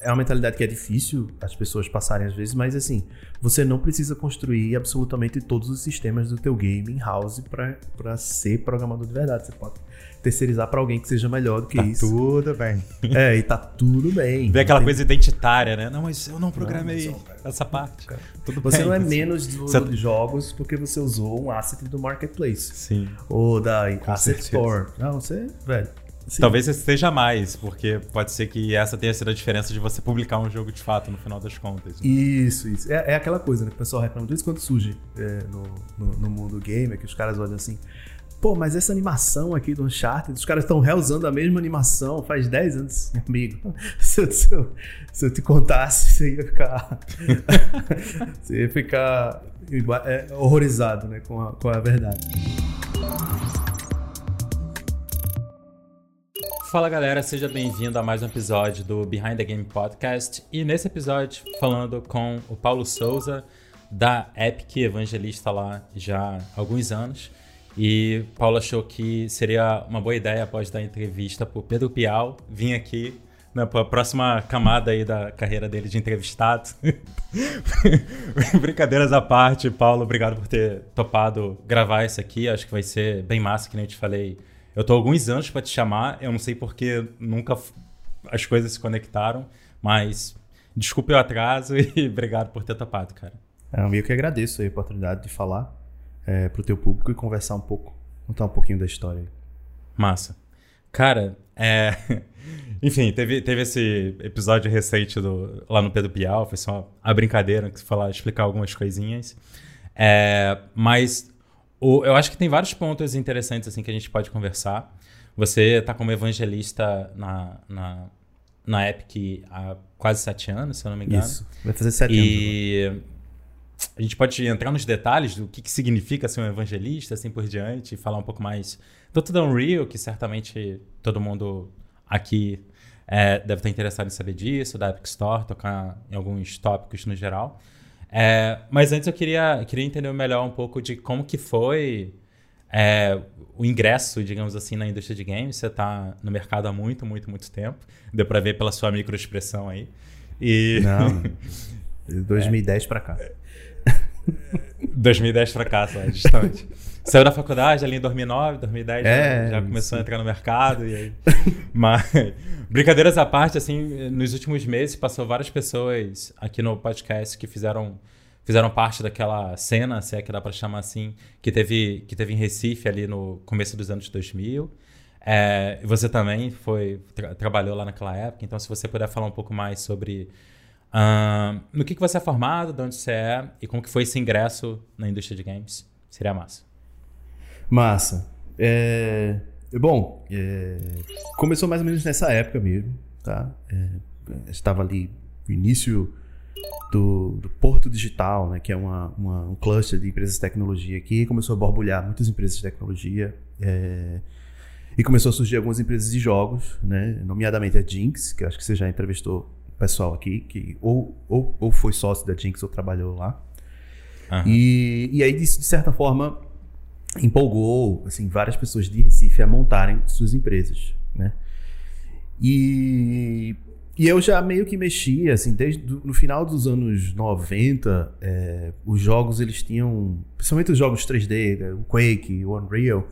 é uma mentalidade que é difícil as pessoas passarem às vezes, mas assim, você não precisa construir absolutamente todos os sistemas do teu game in-house para ser programador de verdade. Você pode terceirizar para alguém que seja melhor do que tá isso. tudo bem. É, e tá tudo bem. Vê aquela tem... coisa identitária, né? Não, mas eu não programei não, essa parte. Cara, tudo você bem, não é menos desenvolvedor você... de jogos porque você usou um asset do marketplace. Sim. Ou da Asset Store. Não, você, velho. Sim. Talvez esteja mais, porque pode ser que essa tenha sido a diferença de você publicar um jogo de fato no final das contas. Né? Isso, isso. É, é, aquela coisa, né? Que o pessoal reclama disso quando surge é, no, no, no, mundo gamer, que os caras olham assim. Pô, mas essa animação aqui do Uncharted, os caras estão reusando a mesma animação faz 10 anos, amigo. Se eu, se eu, se eu te contasse, você ia ficar. você ia ficar é, horrorizado né, com, a, com a verdade. Fala galera, seja bem-vindo a mais um episódio do Behind the Game Podcast. E nesse episódio, falando com o Paulo Souza, da Epic, evangelista lá já há alguns anos. E Paulo achou que seria uma boa ideia, após dar entrevista para Pedro Pial, vir aqui né, para a próxima camada aí da carreira dele de entrevistado. Brincadeiras à parte, Paulo, obrigado por ter topado gravar isso aqui. Acho que vai ser bem massa, que nem eu te falei eu tô há alguns anos para te chamar, eu não sei porque nunca as coisas se conectaram, mas desculpe o atraso e obrigado por ter topado, cara. É, eu que agradeço a oportunidade de falar é, pro teu público e conversar um pouco, contar um pouquinho da história. Massa. Cara, é... Enfim, teve, teve esse episódio recente do, lá no Pedro Pial, foi só a brincadeira que falar, explicar algumas coisinhas. É, mas o, eu acho que tem vários pontos interessantes assim que a gente pode conversar. Você está como evangelista na, na, na Epic há quase sete anos, se eu não me engano. Isso, vai fazer sete anos. E a gente pode entrar nos detalhes do que, que significa ser um evangelista, assim por diante, e falar um pouco mais tanto da Unreal, que certamente todo mundo aqui é, deve estar interessado em saber disso, da Epic Store, tocar em alguns tópicos no geral. É, mas antes eu queria, queria entender melhor um pouco de como que foi é, o ingresso, digamos assim, na indústria de games. Você está no mercado há muito, muito, muito tempo. Deu para ver pela sua microexpressão aí. E... Não, 2010 é. para cá. 2010 para cá, só, distante. Saiu da faculdade ali em 2009, 2010, é, já, já começou sim. a entrar no mercado. E aí... Mas, brincadeiras à parte, assim, nos últimos meses passou várias pessoas aqui no podcast que fizeram, fizeram parte daquela cena, se é que dá para chamar assim, que teve, que teve em Recife ali no começo dos anos 2000. É, você também foi tra trabalhou lá naquela época, então se você puder falar um pouco mais sobre no que, que você é formado, de onde você é e como que foi esse ingresso na indústria de games, seria massa. Massa. É, bom, é, começou mais ou menos nessa época mesmo, tá? É, estava ali no início do, do, Porto Digital, né, que é uma, uma, um cluster de empresas de tecnologia aqui, começou a borbulhar muitas empresas de tecnologia é, e começou a surgir algumas empresas de jogos, né, nomeadamente a Jinx, que acho que você já entrevistou o pessoal aqui, que ou, ou, ou foi sócio da Jinx ou trabalhou lá. Uhum. E, e aí, de, de certa forma, empolgou assim várias pessoas de Recife a montarem suas empresas, né? E, e eu já meio que mexia assim desde do, no final dos anos 90, é, os jogos eles tinham, principalmente os jogos 3D, né, o Quake, o Unreal,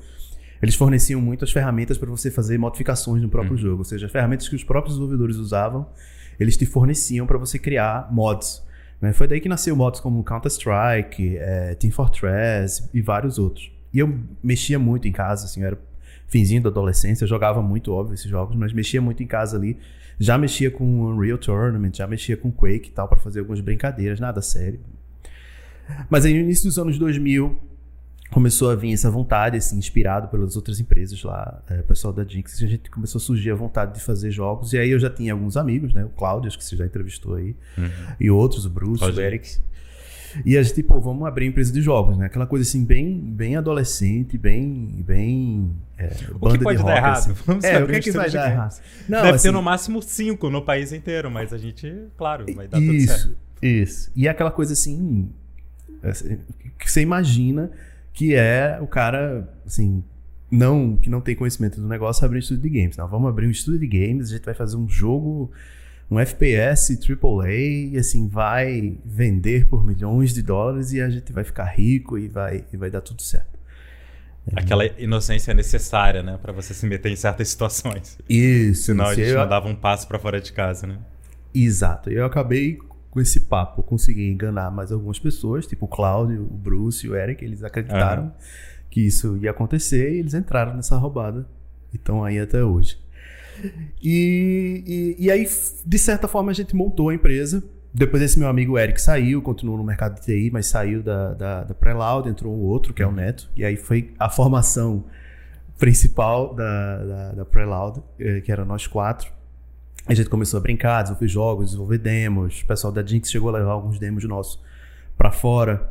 eles forneciam muitas ferramentas para você fazer modificações no próprio hum. jogo, ou seja, ferramentas que os próprios desenvolvedores usavam, eles te forneciam para você criar mods. Né? Foi daí que nasceu mods como Counter Strike, é, Team Fortress e vários outros. E eu mexia muito em casa, assim, eu era finzinho da adolescência, eu jogava muito, óbvio, esses jogos, mas mexia muito em casa ali. Já mexia com Unreal Tournament, já mexia com Quake e tal, para fazer algumas brincadeiras, nada sério. Mas aí no início dos anos 2000, começou a vir essa vontade, assim, inspirado pelas outras empresas lá, é, o pessoal da Jinx, a gente começou a surgir a vontade de fazer jogos, e aí eu já tinha alguns amigos, né, o Cláudio, acho que você já entrevistou aí, uhum. e outros, o Bruce, Pode o Eric, e a gente, pô, vamos abrir empresa de jogos, né? Aquela coisa assim, bem, bem adolescente, bem. bem é, o que pode dar rock, errado? Assim. Vamos é, o que, é que vai dar errado? Não, Deve assim, ter no máximo cinco no país inteiro, mas a gente, claro, vai dar isso, tudo certo. Isso. E é aquela coisa assim, assim. Que você imagina que é o cara, assim, não que não tem conhecimento do negócio abrir um estúdio de games. Não, vamos abrir um estúdio de games, a gente vai fazer um jogo um FPS AAA e assim vai vender por milhões de dólares e a gente vai ficar rico e vai, e vai dar tudo certo. Aquela inocência necessária, né, para você se meter em certas situações. Isso. Senão isso. a gente eu... não dava um passo para fora de casa, né? Exato. Eu acabei com esse papo, consegui enganar mais algumas pessoas, tipo o Cláudio, o Bruce e o Eric, eles acreditaram uhum. que isso ia acontecer e eles entraram nessa roubada e estão aí até hoje. E, e, e, aí, de certa forma, a gente montou a empresa. Depois esse meu amigo Eric saiu, continuou no mercado de TI, mas saiu da, da, da Preloud, entrou um outro, que é o Neto. E aí foi a formação principal da, da, da Preloud, eh, que era nós quatro. A gente começou a brincar, desenvolver jogos, desenvolver demos. O pessoal da Jinx chegou a levar alguns demos nossos para fora.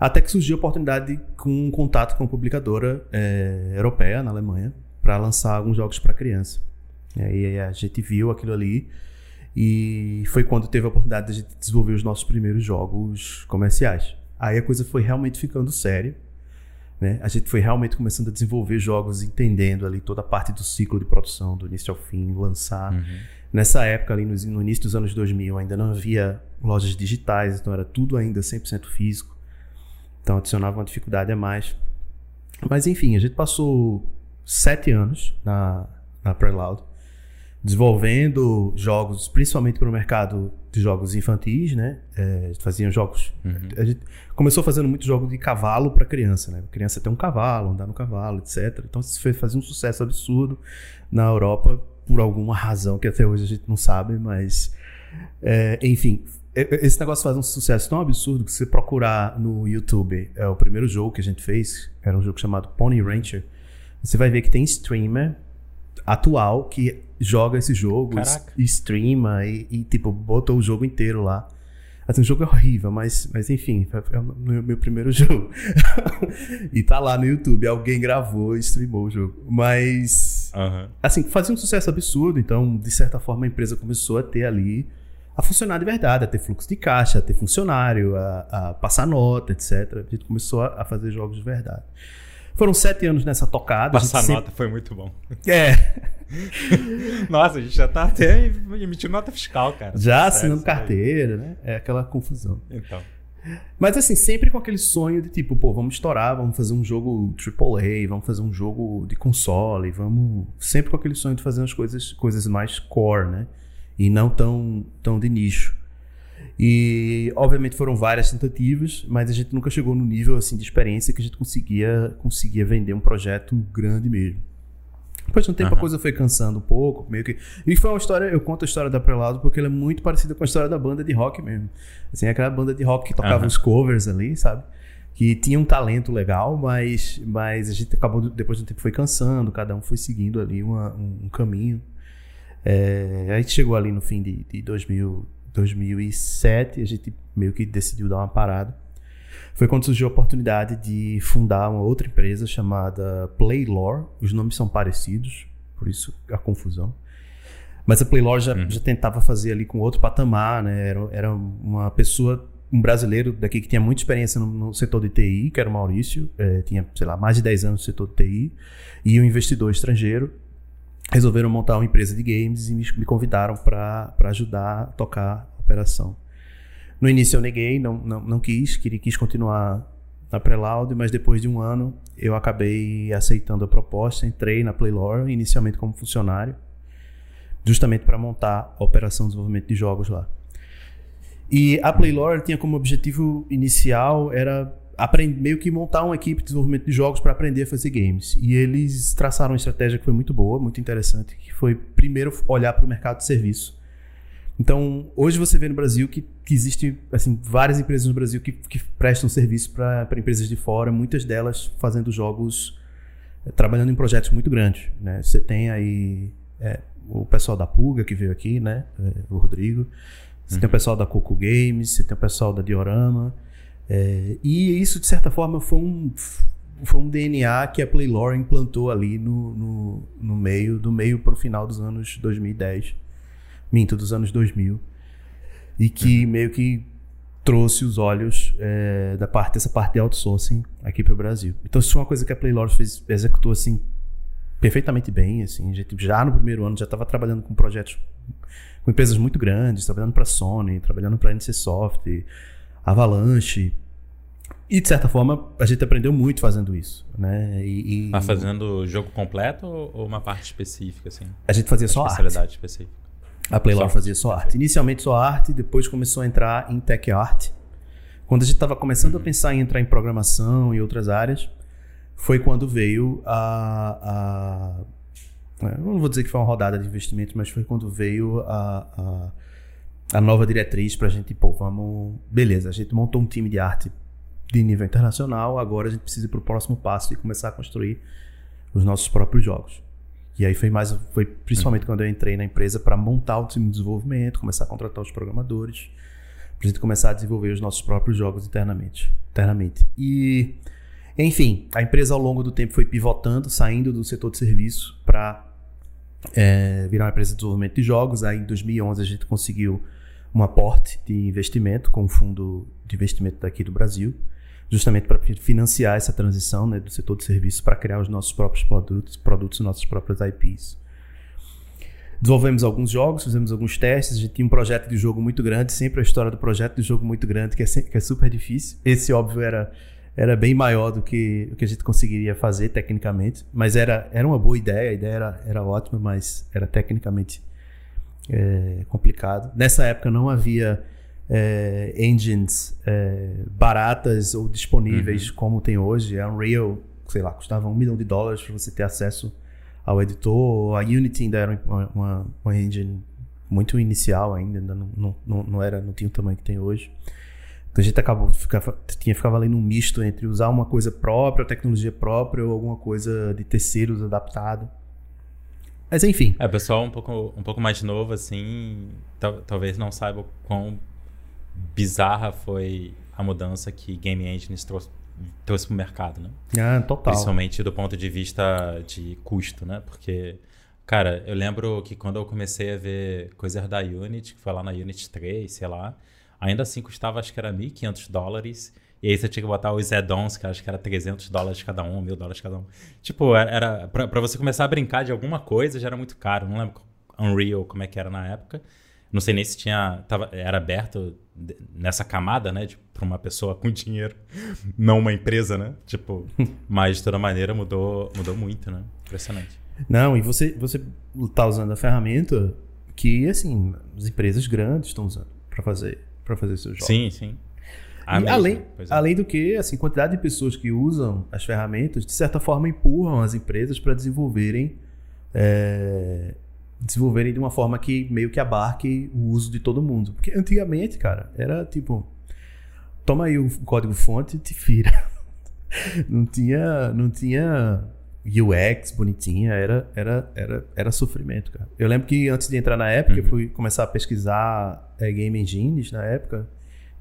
Até que surgiu a oportunidade com um contato com uma publicadora é, europeia, na Alemanha, para lançar alguns jogos para criança. E aí a gente viu aquilo ali e foi quando teve a oportunidade de a gente desenvolver os nossos primeiros jogos comerciais. Aí a coisa foi realmente ficando séria. Né? A gente foi realmente começando a desenvolver jogos, entendendo ali toda a parte do ciclo de produção, do início ao fim, lançar. Uhum. Nessa época, ali no, no, início dos anos 2000, ainda não havia lojas digitais, então era tudo ainda 100% físico. Então adicionava uma dificuldade a mais. Mas enfim, a gente passou sete anos na, na Preloud desenvolvendo jogos, principalmente para o mercado de jogos infantis, né? É, faziam jogos. Uhum. A gente começou fazendo muito jogo de cavalo para criança, né? A criança tem um cavalo, andar no cavalo, etc. Então isso fez fazer um sucesso absurdo na Europa por alguma razão que até hoje a gente não sabe, mas é, enfim. Esse negócio faz um sucesso tão absurdo que se você procurar no YouTube, é o primeiro jogo que a gente fez, era um jogo chamado Pony Rancher. Você vai ver que tem streamer atual que joga esse jogo, e streama e, e, tipo, botou o jogo inteiro lá. Assim, o jogo é horrível, mas, mas enfim, é o meu, meu primeiro jogo. e tá lá no YouTube, alguém gravou e streamou o jogo. Mas, uhum. assim, fazia um sucesso absurdo, então, de certa forma, a empresa começou a ter ali, a funcionar de verdade, a ter fluxo de caixa, a ter funcionário, a, a passar nota, etc. A gente começou a, a fazer jogos de verdade. Foram sete anos nessa tocada. Passar sempre... nota foi muito bom. É. Nossa, a gente já tá até emitindo nota fiscal, cara. Já assinando carteira, né? É aquela confusão. Então. Mas assim, sempre com aquele sonho de tipo, pô, vamos estourar, vamos fazer um jogo AAA, vamos fazer um jogo de console, vamos. Sempre com aquele sonho de fazer as coisas, coisas mais core, né? E não tão, tão de nicho. E obviamente foram várias tentativas, mas a gente nunca chegou no nível assim de experiência que a gente conseguia, conseguia vender um projeto grande mesmo. Depois de um tempo uhum. a coisa foi cansando um pouco, meio que. E foi uma história, eu conto a história da Prelado porque ela é muito parecida com a história da banda de rock mesmo. Assim, aquela banda de rock que tocava uhum. os covers ali, sabe? Que tinha um talento legal, mas, mas a gente acabou, depois de um tempo, foi cansando, cada um foi seguindo ali uma, um, um, caminho. É, a gente chegou ali no fim de, de 2000, 2007, a gente meio que decidiu dar uma parada. Foi quando surgiu a oportunidade de fundar uma outra empresa chamada Playlore. Os nomes são parecidos, por isso a confusão. Mas a Playlore já, hum. já tentava fazer ali com outro patamar, né? Era, era uma pessoa, um brasileiro daqui que tinha muita experiência no, no setor de TI, que era o Maurício, é, tinha, sei lá, mais de 10 anos no setor de TI, e um investidor estrangeiro. Resolveram montar uma empresa de games e me, convidaram para ajudar a tocar a operação. No início eu neguei, não, não, não quis, queria, quis continuar na Preloud, mas depois de um ano eu acabei aceitando a proposta, entrei na Playlore, inicialmente como funcionário, justamente para montar a operação de desenvolvimento de jogos lá. E a Playlore tinha como objetivo inicial era aprender, meio que montar uma equipe de desenvolvimento de jogos para aprender a fazer games. E eles traçaram uma estratégia que foi muito boa, muito interessante, que foi primeiro olhar para o mercado de serviço então, hoje você vê no Brasil que, que existem assim, várias empresas no Brasil que, que prestam serviço para empresas de fora, muitas delas fazendo jogos, é, trabalhando em projetos muito grandes. Né? Você tem aí é, o pessoal da Pulga que veio aqui, né? É, o Rodrigo. Você uhum. tem o pessoal da Coco Games, você tem o pessoal da Diorama. É, e isso, de certa forma, foi um, foi um DNA que a Playlore implantou ali no, no, no meio, do meio para o final dos anos 2010 minto, dos anos 2000, e que uhum. meio que trouxe os olhos é, da parte dessa parte de outsourcing aqui para o Brasil. Então isso foi uma coisa que a Playlord fez, executou assim perfeitamente bem, assim. A já no primeiro ano já estava trabalhando com projetos com empresas muito grandes, trabalhando para Sony, trabalhando para NCSoft, Avalanche. E de certa forma a gente aprendeu muito fazendo isso, né? E, e... Mas fazendo o jogo completo ou uma parte específica assim? A gente fazia só especialidade arte. específica. A Playlore fazia só arte. Inicialmente só arte, depois começou a entrar em tech art. Quando a gente estava começando uhum. a pensar em entrar em programação e outras áreas, foi quando veio a, a, não vou dizer que foi uma rodada de investimentos, mas foi quando veio a, a, a nova diretriz para a gente, pô, vamos, beleza, a gente montou um time de arte de nível internacional, agora a gente precisa ir para o próximo passo e começar a construir os nossos próprios jogos. E aí foi mais, foi principalmente uhum. quando eu entrei na empresa para montar o time de desenvolvimento, começar a contratar os programadores, para a gente começar a desenvolver os nossos próprios jogos internamente, internamente. E enfim, a empresa ao longo do tempo foi pivotando, saindo do setor de serviço para é, virar uma empresa de desenvolvimento de jogos. Aí em 2011 a gente conseguiu um aporte de investimento com um fundo de investimento daqui do Brasil, justamente para financiar essa transição né, do setor de serviço para criar os nossos próprios produtos, produtos, nossas próprias IPs. Desenvolvemos alguns jogos, fizemos alguns testes. A gente tinha um projeto de jogo muito grande, sempre a história do projeto de jogo muito grande, que é, que é super difícil. Esse, óbvio, era era bem maior do que o que a gente conseguiria fazer tecnicamente. Mas era, era uma boa ideia, a ideia era, era ótima, mas era tecnicamente é, complicado. Nessa época não havia é, engines é, baratas ou disponíveis uhum. como tem hoje. A Unreal, sei lá, custava um milhão de dólares para você ter acesso ao editor. A Unity ainda era uma, uma, uma engine muito inicial ainda, ainda não, não, não, era, não tinha o tamanho que tem hoje. Então a gente acabou ficava, tinha ficava ali num misto entre usar uma coisa própria, tecnologia própria ou alguma coisa de terceiros adaptado. Mas enfim. É, pessoal um pouco, um pouco mais novo, assim, tal, talvez não saiba quão bizarra foi a mudança que Game Engines trouxe, trouxe para o mercado, né? Ah, total. Principalmente do ponto de vista de custo, né? Porque, cara, eu lembro que quando eu comecei a ver coisas da Unity, que foi lá na Unity 3, sei lá, Ainda assim custava, acho que era 1.500 dólares. E aí você tinha que botar os add-ons, que acho que era 300 dólares cada um, 1.000 dólares cada um. Tipo, era, era pra, pra, você começar a brincar de alguma coisa já era muito caro. Não lembro Unreal como é que era na época. Não sei nem se tinha, tava, era aberto nessa camada, né? Tipo, pra uma pessoa com dinheiro, não uma empresa, né? Tipo, mas de toda maneira mudou, mudou muito, né? Impressionante. Não, e você, você tá usando a ferramenta que, assim, as empresas grandes estão usando para fazer para fazer seus jogos. Sim, sim. Além, é. além do que, assim, quantidade de pessoas que usam as ferramentas, de certa forma, empurram as empresas para desenvolverem é, desenvolverem de uma forma que meio que abarque o uso de todo mundo. Porque antigamente, cara, era tipo, toma aí o código fonte e te vira. não tinha, não tinha UX bonitinha, era, era, era, era sofrimento, cara. Eu lembro que antes de entrar na época, uhum. eu fui começar a pesquisar é, Game Engines na época,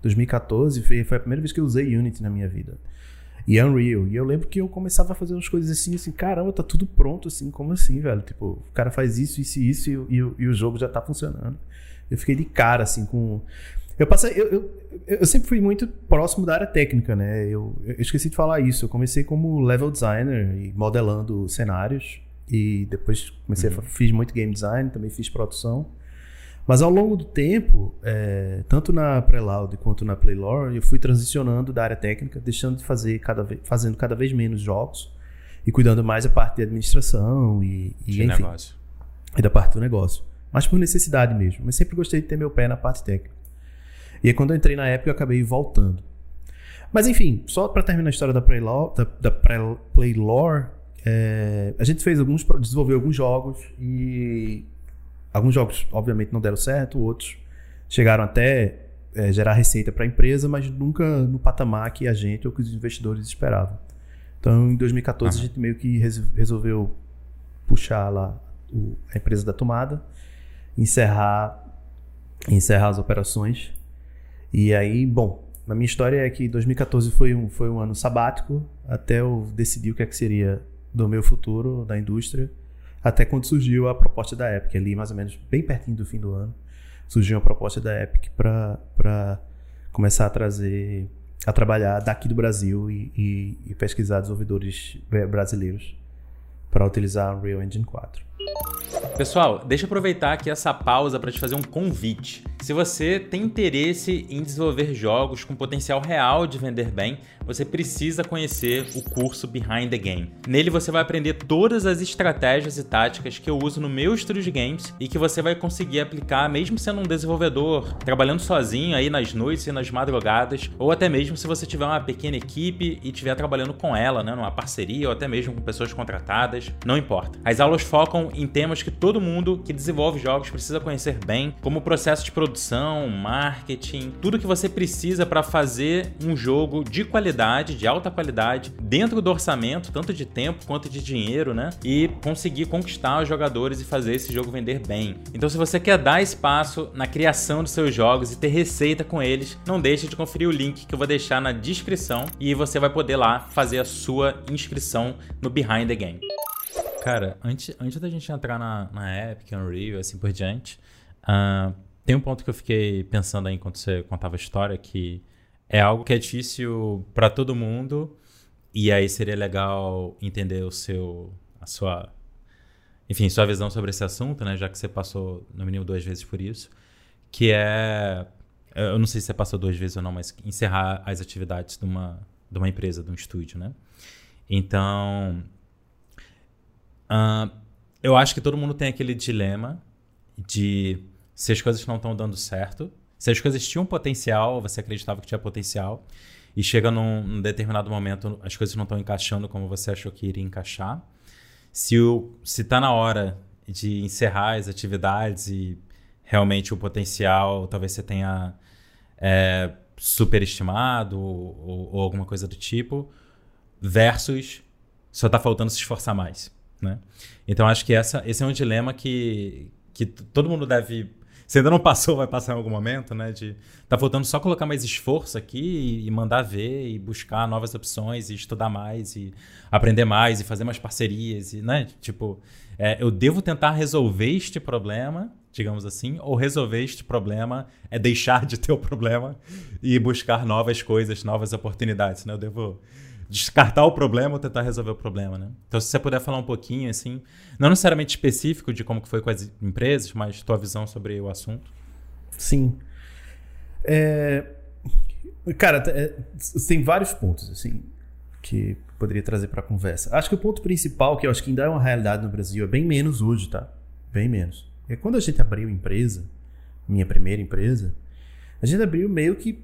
2014, foi, foi a primeira vez que eu usei Unity na minha vida. E Unreal. E eu lembro que eu começava a fazer umas coisas assim, assim, caramba, tá tudo pronto, assim, como assim, velho? Tipo, o cara faz isso, isso e isso, e, e, e o jogo já tá funcionando. Eu fiquei de cara, assim, com. Eu passei. Eu, eu, eu, sempre fui muito próximo da área técnica, né? Eu, eu esqueci de falar isso. Eu comecei como level designer e modelando cenários. E depois comecei uhum. a, fiz muito game design, também fiz produção. Mas ao longo do tempo, é, tanto na Preloud quanto na Playlore, eu fui transicionando da área técnica, deixando de fazer cada vez, fazendo cada vez menos jogos e cuidando mais da parte de administração e, e de enfim, negócio. e da parte do negócio. Mas por necessidade mesmo. Mas sempre gostei de ter meu pé na parte técnica. E aí, quando eu entrei na época, eu acabei voltando. Mas enfim, só para terminar a história da Playlore, da, da Playlore é, a gente fez alguns, desenvolveu alguns jogos e alguns jogos, obviamente, não deram certo, outros chegaram até é, gerar receita para a empresa, mas nunca no patamar que a gente ou que os investidores esperavam. Então, em 2014, uhum. a gente meio que resolveu puxar lá o, a empresa da tomada, encerrar, encerrar as operações e aí, bom, a minha história é que 2014 foi um, foi um ano sabático até eu decidir o que, é que seria do meu futuro da indústria, até quando surgiu a proposta da Epic, ali mais ou menos bem pertinho do fim do ano, surgiu a proposta da Epic para começar a trazer, a trabalhar daqui do Brasil e, e, e pesquisar desenvolvedores brasileiros para utilizar Unreal Engine 4. Pessoal, deixa eu aproveitar aqui essa pausa para te fazer um convite. Se você tem interesse em desenvolver jogos com potencial real de vender bem, você precisa conhecer o curso Behind the Game. Nele você vai aprender todas as estratégias e táticas que eu uso no meu estúdio de games e que você vai conseguir aplicar mesmo sendo um desenvolvedor, trabalhando sozinho aí nas noites e nas madrugadas, ou até mesmo se você tiver uma pequena equipe e estiver trabalhando com ela, né, numa parceria ou até mesmo com pessoas contratadas, não importa. As aulas focam em temas que todo mundo que desenvolve jogos precisa conhecer bem, como o processo de produção, marketing, tudo que você precisa para fazer um jogo de qualidade, de alta qualidade, dentro do orçamento, tanto de tempo quanto de dinheiro, né? E conseguir conquistar os jogadores e fazer esse jogo vender bem. Então, se você quer dar espaço na criação dos seus jogos e ter receita com eles, não deixe de conferir o link que eu vou deixar na descrição e você vai poder lá fazer a sua inscrição no Behind the Game. Cara, antes, antes da gente entrar na, na Epic, Unreal e assim por diante, uh, tem um ponto que eu fiquei pensando aí enquanto você contava a história, que é algo que é difícil para todo mundo, e aí seria legal entender o seu, a sua, enfim, sua visão sobre esse assunto, né? Já que você passou no mínimo duas vezes por isso, que é, eu não sei se você passou duas vezes ou não, mas encerrar as atividades de uma, de uma empresa, de um estúdio, né? Então, Uh, eu acho que todo mundo tem aquele dilema de se as coisas não estão dando certo, se as coisas tinham potencial, você acreditava que tinha potencial, e chega num, num determinado momento as coisas não estão encaixando como você achou que iria encaixar. Se está na hora de encerrar as atividades e realmente o potencial talvez você tenha é, superestimado ou, ou alguma coisa do tipo, versus só está faltando se esforçar mais. Né? Então acho que essa, esse é um dilema que, que todo mundo deve. Se ainda não passou, vai passar em algum momento, né? De tá faltando só colocar mais esforço aqui e, mandar ver e buscar novas opções e estudar mais e aprender mais e fazer mais parcerias e, né? Tipo, é, eu devo tentar resolver este problema, digamos assim, ou resolver este problema é deixar de ter o problema e buscar novas coisas, novas oportunidades, né? Eu devo descartar o problema ou tentar resolver o problema, né? Então, se você puder falar um pouquinho, assim, não necessariamente específico de como que foi com as empresas, mas tua visão sobre o assunto. Sim. É... Cara, é... tem vários pontos, assim, que poderia trazer para a conversa. Acho que o ponto principal, que eu acho que ainda é uma realidade no Brasil, é bem menos hoje, tá? Bem menos. É quando a gente abriu empresa, minha primeira empresa, a gente abriu meio que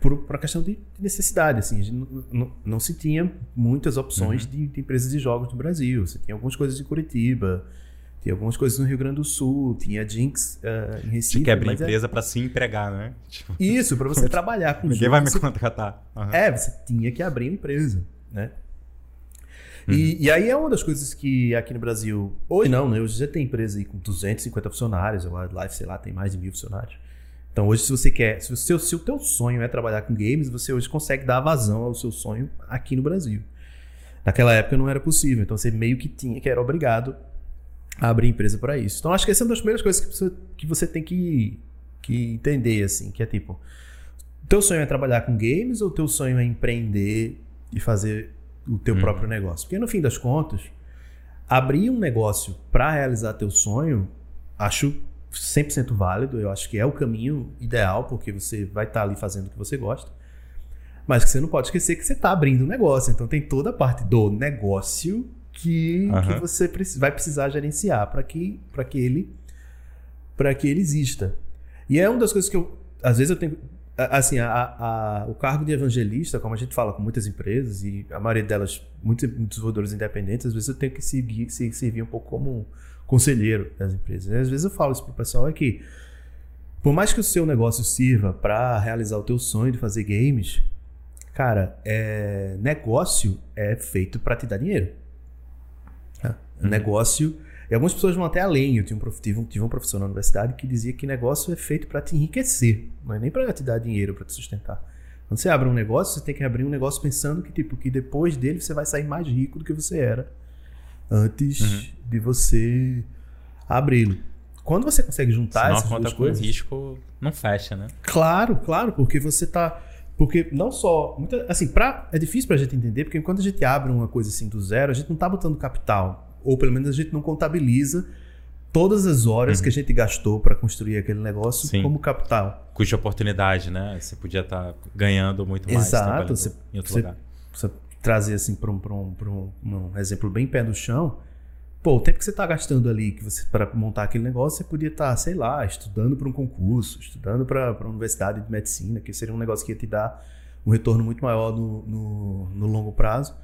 por, por uma questão de necessidade. Assim, não, não, não, se tinha muitas opções uhum. de, de, empresas de jogos no Brasil. Você tinha algumas coisas em Curitiba, tinha algumas coisas no Rio Grande do Sul, tinha a Jinx uh, em Recife. Quer abrir é empresa é... para se empregar, né? Tipo... Isso, para você trabalhar com Ninguém vai me você... contratar. Uhum. É, você tinha que abrir empresa, né? Uhum. E, e, aí é uma das coisas que aqui no Brasil. Hoje não, né? Hoje já tem empresa aí com 250 funcionários, a Wildlife, sei lá, tem mais de mil funcionários. Então hoje, se você quer, se o, seu, se o teu sonho é trabalhar com games, você hoje consegue dar vazão ao seu sonho aqui no Brasil. Naquela época não era possível, então você meio que tinha, que era obrigado a abrir empresa para isso. Então acho que essa é uma das primeiras coisas que você, que você tem que, que entender, assim, que é tipo, teu sonho é trabalhar com games ou teu sonho é empreender e fazer o teu uhum. próprio negócio? Porque no fim das contas, abrir um negócio para realizar teu sonho, acho 100% válido, eu acho que é o caminho ideal, porque você vai estar tá ali fazendo o que você gosta. Mas que você não pode esquecer que você está abrindo um negócio. Então tem toda a parte do negócio que, uhum. que você vai precisar gerenciar para que, que ele para que ele exista. E é uma das coisas que eu às vezes eu tenho assim a, a, o cargo de evangelista, como a gente fala com muitas empresas e a maioria delas muitos, muitos desenvolvedores independentes, às vezes eu tenho que seguir, se, servir um pouco como conselheiro das empresas. E às vezes eu falo isso pro pessoal é que por mais que o seu negócio sirva para realizar o teu sonho de fazer games, cara, é, negócio é feito para te dar dinheiro. É, uhum. Negócio. E algumas pessoas vão até além. Eu tive um, tive, um, tive um professor na universidade que dizia que negócio é feito para te enriquecer, não é nem para te dar dinheiro para te sustentar. Quando você abre um negócio, você tem que abrir um negócio pensando que tipo que depois dele você vai sair mais rico do que você era antes uhum. de você abri-lo. Quando você consegue juntar Senão essas duas coisas, o risco não fecha, né? Claro, claro, porque você tá porque não só, muita, assim, pra, é difícil pra gente entender, porque quando a gente abre uma coisa assim do zero, a gente não tá botando capital ou pelo menos a gente não contabiliza todas as horas uhum. que a gente gastou para construir aquele negócio Sim. como capital. Custa oportunidade, né? Você podia estar tá ganhando muito mais Exato. Você, em outro você, lugar. Você trazer assim para um, um, um, um exemplo bem pé no chão, pô, o tempo que você está gastando ali que você para montar aquele negócio, você podia estar, tá, sei lá, estudando para um concurso, estudando para uma universidade de medicina, que seria um negócio que ia te dar um retorno muito maior no, no, no longo prazo.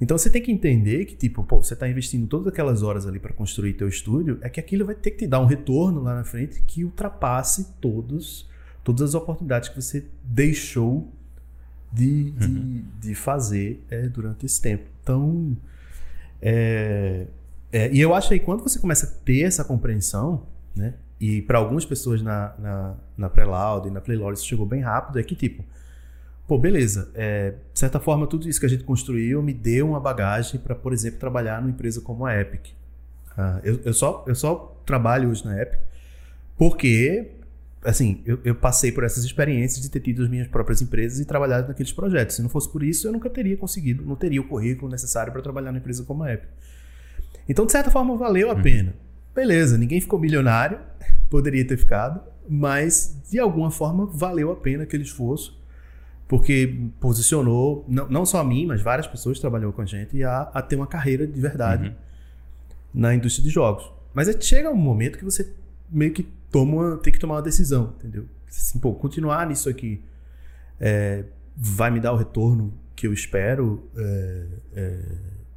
Então você tem que entender que, tipo, pô, você está investindo todas aquelas horas ali para construir teu estúdio, é que aquilo vai ter que te dar um retorno lá na frente que ultrapasse todos, todas as oportunidades que você deixou de, de, uhum. de fazer é, durante esse tempo. Então, é, é, e eu acho que quando você começa a ter essa compreensão, né, e para algumas pessoas na, na, na Preloud e na Playlore isso chegou bem rápido, é que tipo, pô, beleza, é, de certa forma tudo isso que a gente construiu me deu uma bagagem para, por exemplo, trabalhar numa empresa como a Epic. Ah, eu, eu, só, eu só trabalho hoje na Epic porque, assim, eu, eu, passei por essas experiências de ter tido as minhas próprias empresas e trabalhado naqueles projetos. Se não fosse por isso, eu nunca teria conseguido, não teria o currículo necessário para trabalhar numa empresa como a Epic. Então, de certa forma, valeu a uhum. pena. Beleza, ninguém ficou milionário, poderia ter ficado, mas de alguma forma valeu a pena aquele esforço porque posicionou, não, não só a mim, mas várias pessoas que trabalham com a gente, a, a ter uma carreira de verdade uhum. na indústria de jogos. Mas chega um momento que você meio que toma, tem que tomar uma decisão, entendeu? Assim, pô, continuar nisso aqui é, vai me dar o retorno que eu espero é, é,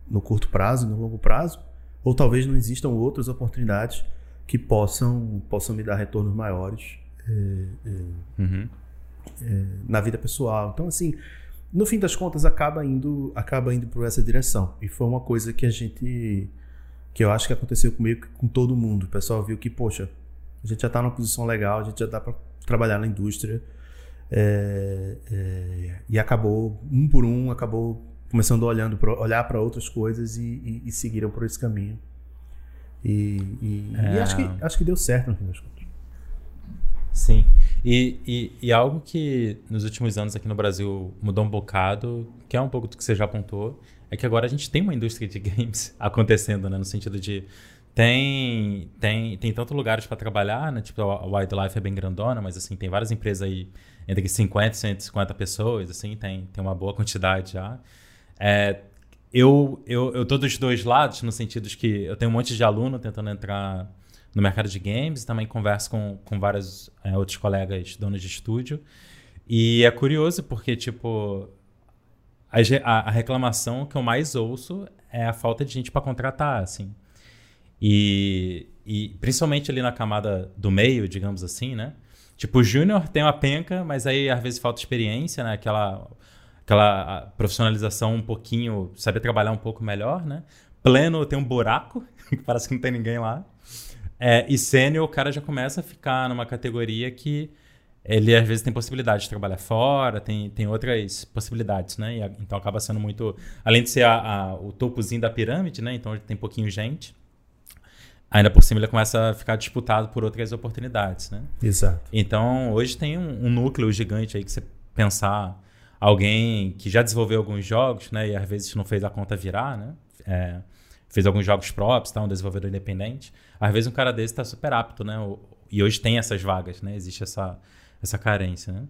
no curto prazo, no longo prazo, ou talvez não existam outras oportunidades que possam, possam me dar retornos maiores. É, é, uhum é, na vida pessoal. Então, assim, no fim das contas, acaba indo, acaba indo por essa direção. E foi uma coisa que a gente, que eu acho que aconteceu comigo, com todo mundo. O pessoal viu que, poxa, a gente já está numa posição legal, a gente já dá para trabalhar na indústria. É, é, e acabou, um por um, acabou começando olhando pra, olhar para outras coisas e, e, e, seguiram por esse caminho. E, é. e, acho, que, acho que deu certo no fim das contas. Sim. E, e, e, algo que nos últimos anos aqui no Brasil mudou um bocado, que é um pouco do que você já apontou, é que agora a gente tem uma indústria de games acontecendo, né? No sentido de tem tem tem tanto lugares para trabalhar, né? Tipo, a Wildlife é bem grandona, mas assim, tem várias empresas aí entre 50 e 150 pessoas, assim, tem, tem uma boa quantidade já. É, eu, eu, eu tô dos dois lados, no sentido de que eu tenho um monte de aluno tentando entrar no mercado de games, também converso com, com vários é, outros colegas donos de estúdio. E é curioso porque, tipo, a, a, reclamação que eu mais ouço é a falta de gente para contratar, assim. E, e principalmente ali na camada do meio, digamos assim, né? Tipo, o júnior tem uma penca, mas aí às vezes falta experiência, né? Aquela, aquela profissionalização um pouquinho, saber trabalhar um pouco melhor, né? Pleno tem um buraco, parece que não tem ninguém lá. É, e sênior, o cara já começa a ficar numa categoria que ele às vezes tem possibilidade de trabalhar fora, tem, tem outras possibilidades, né? E, então acaba sendo muito. Além de ser a, a, o topozinho da pirâmide, né? Então tem pouquinho gente. Ainda por cima ele começa a ficar disputado por outras oportunidades, né? Exato. Então hoje tem um, um núcleo gigante aí que você pensar alguém que já desenvolveu alguns jogos, né? E às vezes não fez a conta virar, né? É, fez alguns jogos próprios, tá? um desenvolvedor independente. Às vezes um cara desse está super apto, né? E hoje tem essas vagas, né? Existe essa, essa carência, né?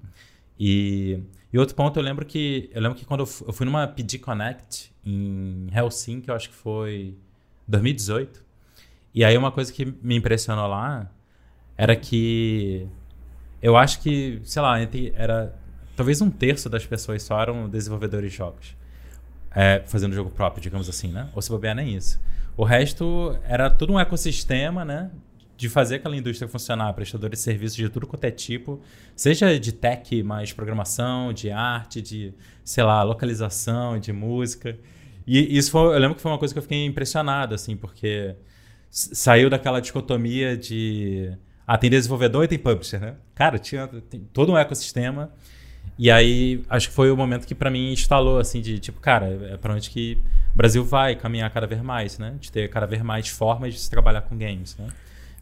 E, e outro ponto, eu lembro que eu lembro que quando eu fui, eu fui numa PD Connect em Helsinki, eu acho que foi 2018. E aí uma coisa que me impressionou lá era que eu acho que, sei lá, era talvez um terço das pessoas só eram desenvolvedores de jogos é, fazendo jogo próprio, digamos assim, né? Ou se bobear nem isso. O resto era todo um ecossistema, né? De fazer aquela indústria funcionar, prestadores de serviços de tudo quanto é tipo, seja de tech, mais programação, de arte, de, sei lá, localização, de música. E isso foi, eu lembro que foi uma coisa que eu fiquei impressionado, assim, porque saiu daquela dicotomia de ah, tem desenvolvedor e tem publisher, né? Cara, tinha todo um ecossistema e aí, acho que foi o momento que para mim instalou, assim, de tipo, cara, é pra onde que o Brasil vai caminhar cada vez mais, né? De ter cada vez mais formas de se trabalhar com games, né?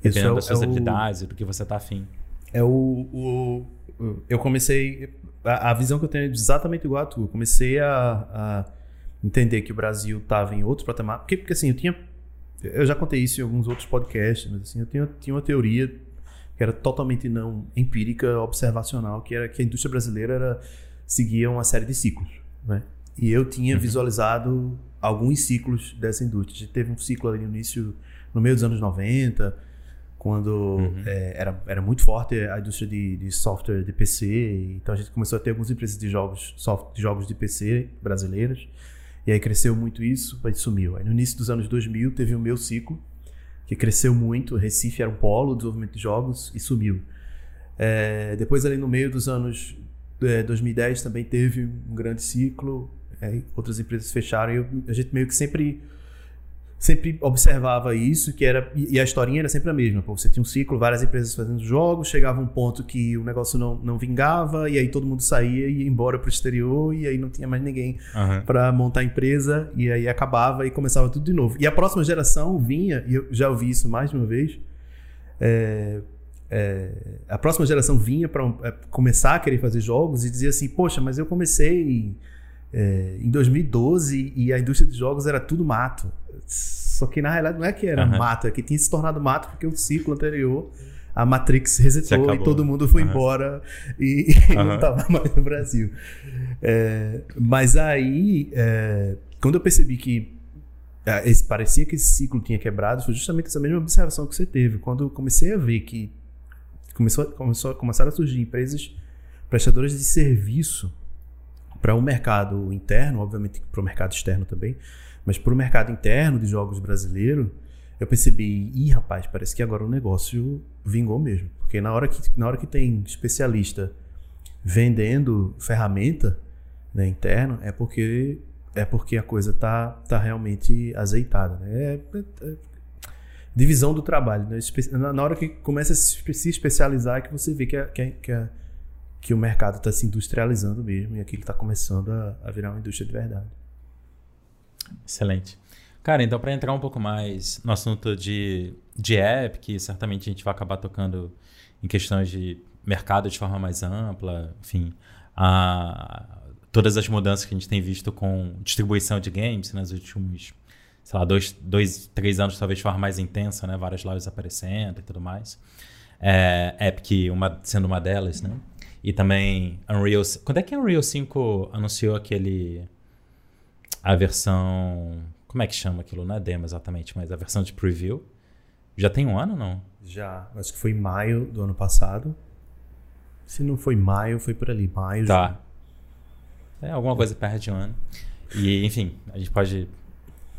Dependendo é, das suas é habilidades, o, do que você tá afim. É o, o eu comecei, a, a, visão que eu tenho é exatamente igual a tua. Eu comecei a, a entender que o Brasil estava em outros patamares. Porque, porque assim, eu tinha eu já contei isso em alguns outros podcasts, mas assim, eu tinha, tinha uma teoria que era totalmente não empírica, observacional, que era que a indústria brasileira era, seguia uma série de ciclos, né? E eu tinha uhum. visualizado alguns ciclos dessa indústria. A gente teve um ciclo ali no início, no meio dos anos 90, quando uhum. é, era, era muito forte a indústria de, de, software de PC. Então a gente começou a ter algumas empresas de jogos, soft, de jogos de PC brasileiras. E aí cresceu muito isso, aí sumiu. Aí no início dos anos 2000 teve o meu ciclo, que cresceu muito. Recife era um polo de desenvolvimento de jogos e sumiu. É, depois ali no meio dos anos é, 2010 também teve um grande ciclo. outras empresas fecharam e eu, a gente meio que sempre sempre observava isso, que era e a historinha era sempre a mesma. Pô, você tinha um ciclo, várias empresas fazendo jogos, chegava um ponto que o negócio não, não vingava e aí todo mundo saía e ia embora para o exterior e aí não tinha mais ninguém uhum. para montar a empresa e aí acabava e começava tudo de novo. E a próxima geração vinha e eu já ouvi isso mais de uma vez. É, é, a próxima geração vinha para é, começar a querer fazer jogos e dizia assim: Poxa, mas eu comecei é, em 2012 e a indústria de jogos era tudo mato. Só que na realidade não é que era uhum. mato, é que tinha se tornado mato porque o ciclo anterior a Matrix resetou e todo mundo foi uhum. embora e, e uhum. não estava mais no Brasil. É, mas aí, é, quando eu percebi que é, esse, parecia que esse ciclo tinha quebrado, foi justamente essa mesma observação que você teve. Quando eu comecei a ver que começou, começou, começaram a surgir empresas prestadoras de serviço para o um mercado interno, obviamente para o mercado externo também, mas para o mercado interno de jogos brasileiro, eu percebi, ih, rapaz, parece que agora o negócio vingou mesmo. Porque na hora que, na hora que tem especialista vendendo ferramenta né, interno, é porque é porque a coisa tá, tá realmente azeitada. Né? É, é, é divisão do trabalho. Né? Na hora que começa a se especializar é que você vê que, a, que, a, que, que o mercado está se industrializando mesmo e aquilo está começando a, a virar uma indústria de verdade. Excelente. Cara, então para entrar um pouco mais no assunto de, de app, que certamente a gente vai acabar tocando em questões de mercado de forma mais ampla, enfim, a, todas as mudanças que a gente tem visto com distribuição de games nos últimos, sei lá, dois, dois três anos, talvez de forma mais intensa, né? Várias lojas aparecendo e tudo mais. É, Epic uma, sendo uma delas, né? E também Unreal... Quando é que a Unreal 5 anunciou aquele a versão. Como é que chama aquilo? Não é demo exatamente, mas a versão de preview. Já tem um ano não? Já. Acho que foi em maio do ano passado. Se não foi maio, foi por ali. Maio. Tá. Já. É alguma coisa perto de um ano. E, enfim, a gente pode.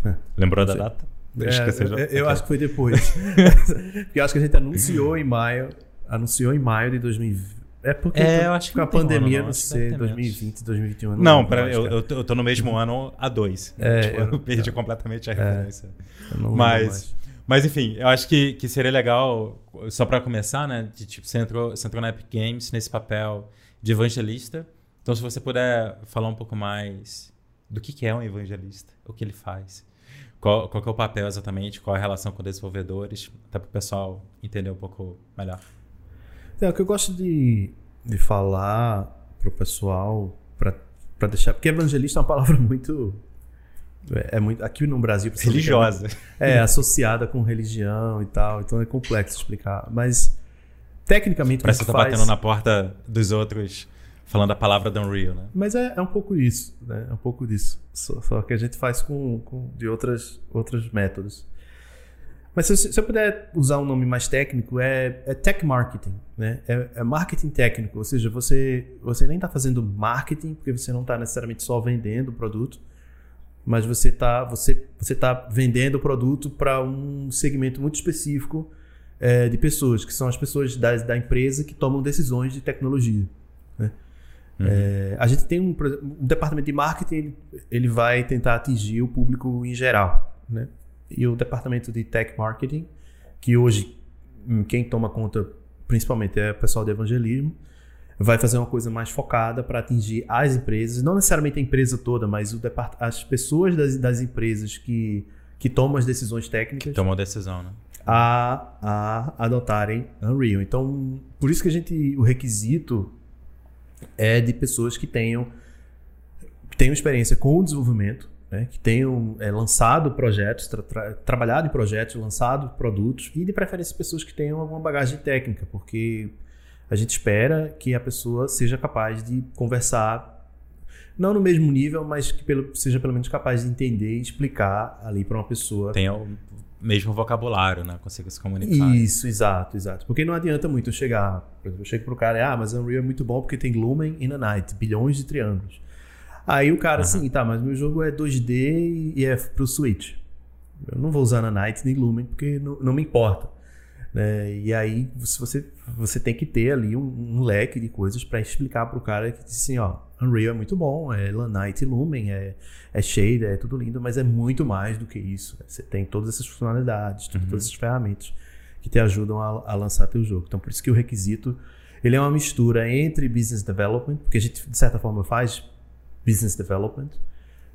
É, Lembrou da data? É, eu, eu acho que foi depois. Porque eu acho que a gente anunciou em maio. Anunciou em maio de 2020. É porque é, eu acho que com a pandemia, ano, não, sei, 2020, 2021. Não, não pra, eu, eu, tô, eu tô no mesmo ano a dois. É, tipo, eu, eu, perdi completamente a é, referência. mas, mas, enfim, eu acho que, que seria legal, só para começar, né? De, tipo, você entrou, você entrou na Epic Games nesse papel de evangelista. Então, se você puder falar um pouco mais do que, que é um evangelista, o que ele faz. Qual, qual é o papel exatamente, qual é a relação com desenvolvedores, até para o pessoal entender um pouco melhor. É, o que eu gosto de, de falar pro pessoal, para deixar. Porque evangelista é uma palavra muito. É, é muito aqui no Brasil. Religiosa. É, é, associada com religião e tal. Então é complexo explicar. Mas, tecnicamente. Parece que você tá faz... batendo na porta dos outros falando a palavra do Unreal, né? Mas é, é um pouco isso, né? É um pouco disso. Só, só que a gente faz com, com de outras, outros métodos. Mas se, se, eu puder usar um nome mais técnico, é, é tech marketing. Né? É, é, marketing técnico, ou seja, você, você nem está fazendo marketing, porque você não está necessariamente só vendendo o produto, mas você está você, você tá vendendo o produto para um segmento muito específico é, de pessoas, que são as pessoas da, da empresa que tomam decisões de tecnologia. Né? Uhum. É, a gente tem um, um, departamento de marketing, ele, ele vai tentar atingir o público em geral. Né? E o departamento de tech marketing, que hoje hum, quem toma conta principalmente é o pessoal de evangelismo, vai fazer uma coisa mais focada para atingir as empresas, não necessariamente a empresa toda, mas o as pessoas das, das empresas que, que tomam as decisões técnicas. Que tomam a decisão, né? A, a adotarem Unreal. Então, por isso que a gente, o requisito é de pessoas que tenham, tenham experiência com o desenvolvimento, né, que tenham é, lançado projetos, tra tra trabalhado em projetos, lançado produtos e de preferência pessoas que tenham alguma bagagem técnica, porque a gente espera que a pessoa seja capaz de conversar não no mesmo nível, mas que pelo, seja pelo menos capaz de entender e explicar ali para uma pessoa. Tenha o mesmo vocabulário, né? Consiga se comunicar. Isso, exato, exato. Porque não adianta muito eu chegar, por exemplo, eu chego pro cara, ah, mas Unreal é muito bom porque tem Lumen e Nanite, bilhões de triângulos. Aí o cara, uhum. assim, tá, mas meu jogo é 2D e é pro Switch. Eu não vou usar Nanite nem Lumen porque não, não me importa. Né? E aí você, você tem que ter ali um, um leque de coisas para explicar pro cara que assim, ó, Unreal é muito bom, é Lanite Lumen, é, é Shader, é tudo lindo, mas é muito mais do que isso. Você tem todas essas funcionalidades, uhum. todas essas ferramentas que te ajudam a, a, lançar teu jogo. Então, por isso que o requisito ele é uma mistura entre business development, porque a gente de certa forma faz business development,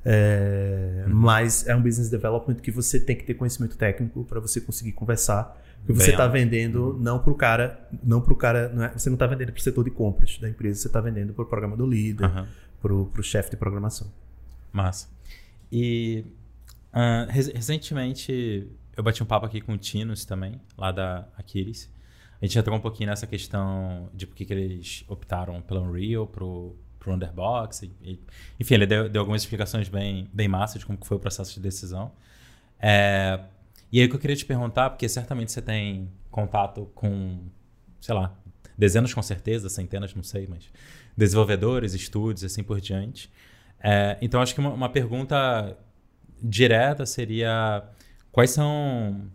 é, uhum. mas é um business development que você tem que ter conhecimento técnico para você conseguir conversar que você está vendendo uhum. não para o cara, não para o cara, não é, você não está vendendo para o setor de compras da empresa, você está vendendo para o programa do líder, uhum. para o chefe de programação. Massa. E uh, recentemente eu bati um papo aqui com o Tinos também, lá da Aquiles. A gente entrou um pouquinho nessa questão de por que eles optaram pelo Unreal, pro, pro Underbox. E, e, enfim, ele deu, deu, algumas explicações bem, bem massas de como foi o processo de decisão. É, e aí o que eu queria te perguntar, porque certamente você tem contato com, sei lá, dezenas com certeza, centenas, não sei, mas desenvolvedores, estúdios, assim por diante. É, então acho que uma, uma pergunta direta seria quais são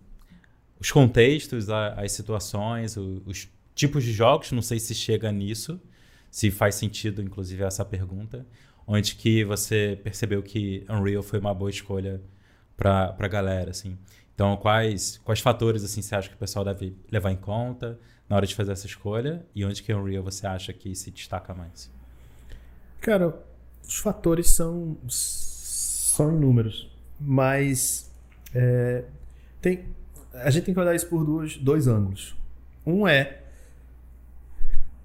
os contextos, as situações, os tipos de jogos, não sei se chega nisso, se faz sentido, inclusive, essa pergunta, onde que você percebeu que Unreal foi uma boa escolha para a galera, assim. Então, quais, quais fatores assim você acha que o pessoal deve levar em conta na hora de fazer essa escolha e onde que Unreal você acha que se destaca mais? Cara, os fatores são são inúmeros, mas é, tem a gente tem que olhar isso por dois, dois ângulos. Um é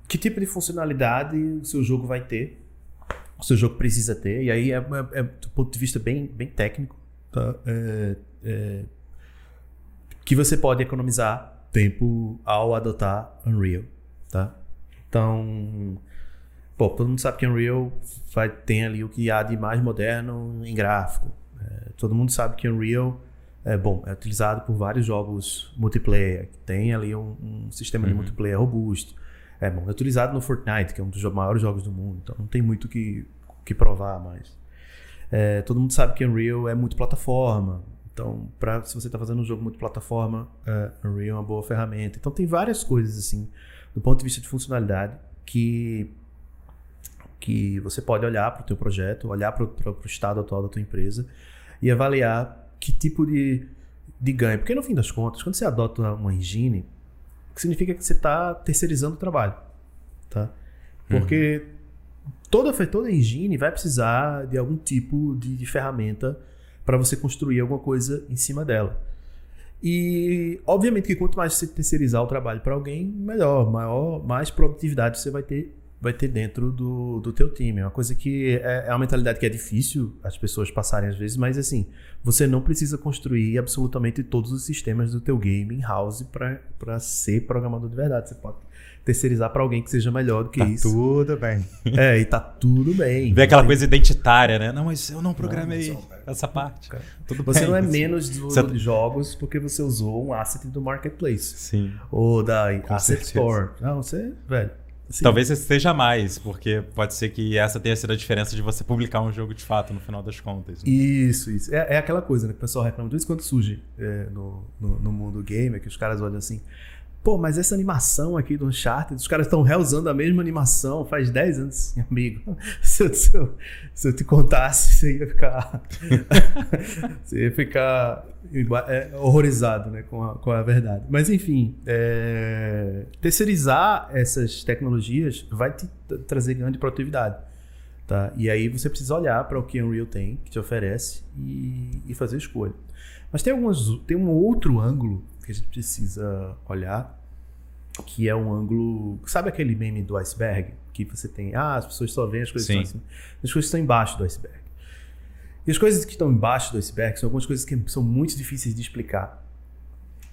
que tipo de funcionalidade o seu jogo vai ter, o seu jogo precisa ter, e aí é, é, é do ponto de vista bem, bem técnico. Tá? É, é que você pode economizar tempo ao adotar Unreal, tá? Então, todo mundo sabe que Unreal vai, tem ali o que há de mais moderno em gráfico. É, todo mundo sabe que Unreal é bom, é utilizado por vários jogos multiplayer, que tem ali um, um sistema uhum. de multiplayer robusto. É bom, é utilizado no Fortnite, que é um dos maiores jogos do mundo, então não tem muito que que provar mais. É, todo mundo sabe que Unreal é multiplataforma, então, pra, se você está fazendo um jogo multiplataforma, uh, Unreal é uma boa ferramenta. Então, tem várias coisas, assim, do ponto de vista de funcionalidade, que, que você pode olhar para o teu projeto, olhar para o estado atual da tua empresa e avaliar que tipo de, de ganho. Porque, no fim das contas, quando você adota uma engine, significa que você está terceirizando o trabalho. Tá? Porque uhum. toda, toda engine vai precisar de algum tipo de, de ferramenta para você construir alguma coisa em cima dela. E obviamente que quanto mais você terceirizar o trabalho para alguém, melhor, maior, mais produtividade você vai ter vai ter dentro do, do teu time. É uma coisa que é, é uma mentalidade que é difícil as pessoas passarem às vezes, mas assim, você não precisa construir absolutamente todos os sistemas do teu game in-house para ser programador de verdade. Você pode terceirizar para alguém que seja melhor do que tá isso. Tudo bem. É, e tá tudo bem. Vê aquela coisa identitária, né? Não, mas eu não programei não, essa parte. Cara. Tudo você bem, não é assim. menos desenvolvedor de jogos porque você usou um asset do marketplace. Sim. Ou da Com Asset certeza. Store. Não, você, velho. Sim. Talvez seja mais, porque pode ser que essa tenha sido a diferença de você publicar um jogo de fato no final das contas. Né? Isso, isso. É, é, aquela coisa né, que o pessoal reclama muito quando surge é, no, no, no, mundo gamer, que os caras olham assim: Pô, mas essa animação aqui do Uncharted, os caras estão reusando a mesma animação faz 10 anos, amigo. Se eu, se eu, se eu te contasse, você ia ficar. você ia ficar é, horrorizado né, com, a, com a verdade. Mas, enfim, é, terceirizar essas tecnologias vai te trazer grande produtividade. Tá? E aí você precisa olhar para o que Unreal tem, que te oferece, e, e fazer escolha. Mas tem, alguns, tem um outro ângulo que a gente precisa olhar, que é um ângulo. Sabe aquele meme do iceberg? Que você tem. Ah, as pessoas só veem as coisas Sim. estão acima. As coisas estão embaixo do iceberg. E as coisas que estão embaixo do iceberg são algumas coisas que são muito difíceis de explicar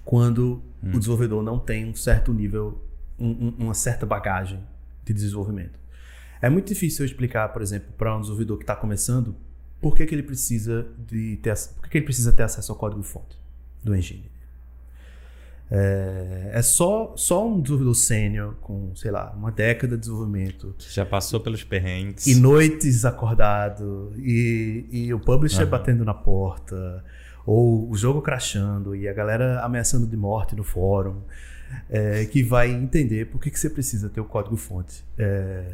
quando hum. o desenvolvedor não tem um certo nível, um, um, uma certa bagagem de desenvolvimento. É muito difícil eu explicar, por exemplo, para um desenvolvedor que está começando por que, que ele precisa de ter, por que, que ele precisa ter acesso ao código-fonte do engine. É, é, só, só um desenvolvedor sênior com, sei lá, uma década de desenvolvimento. Já passou pelos perrengues. E noites acordado, e, e o publisher uhum. batendo na porta, ou o jogo crashando, e a galera ameaçando de morte no fórum, é, que vai entender por que, que você precisa ter o código-fonte é,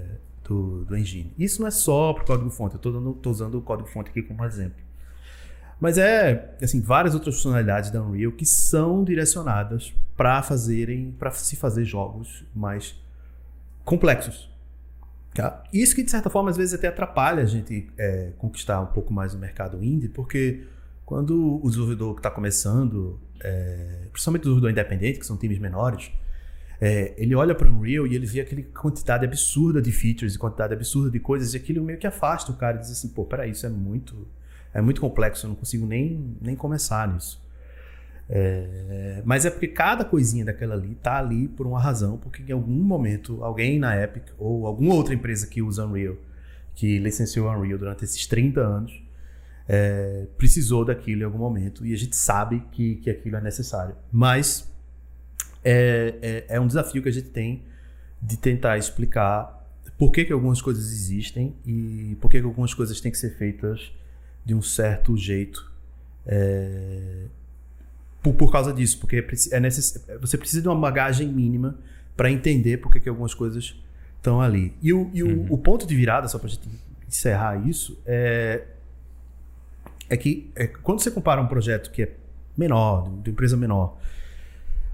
do, do engine. Isso não é só para o código-fonte, eu estou usando o código-fonte aqui como exemplo. Mas é, assim, várias outras funcionalidades da Unreal que são direcionadas para fazerem, para se fazer jogos mais complexos. Tá? Isso que, de certa forma, às vezes até atrapalha a gente é, conquistar um pouco mais o mercado indie, porque quando o desenvolvedor que está começando, é, principalmente o desenvolvedor independente, que são times menores, é, ele olha para o Unreal e ele vê aquela quantidade absurda de features e quantidade absurda de coisas, e aquilo meio que afasta o cara e diz assim: pô, peraí, isso é muito é muito complexo, eu não consigo nem, nem começar nisso. É, mas é porque cada coisinha daquela ali tá ali por uma razão, porque em algum momento alguém na Epic ou alguma outra empresa que usa Unreal, que licenciou Unreal durante esses 30 anos, é, precisou daquilo em algum momento e a gente sabe que, que aquilo é necessário. Mas é, é, é um desafio que a gente tem de tentar explicar por que, que algumas coisas existem e por que, que algumas coisas têm que ser feitas de um certo jeito é, por, por causa disso, porque é necess, você precisa de uma bagagem mínima para entender porque que algumas coisas estão ali. E, o, e uhum. o, o, ponto de virada, só para a gente encerrar isso, é, é que é, quando você compara um projeto que é menor, de uma empresa menor,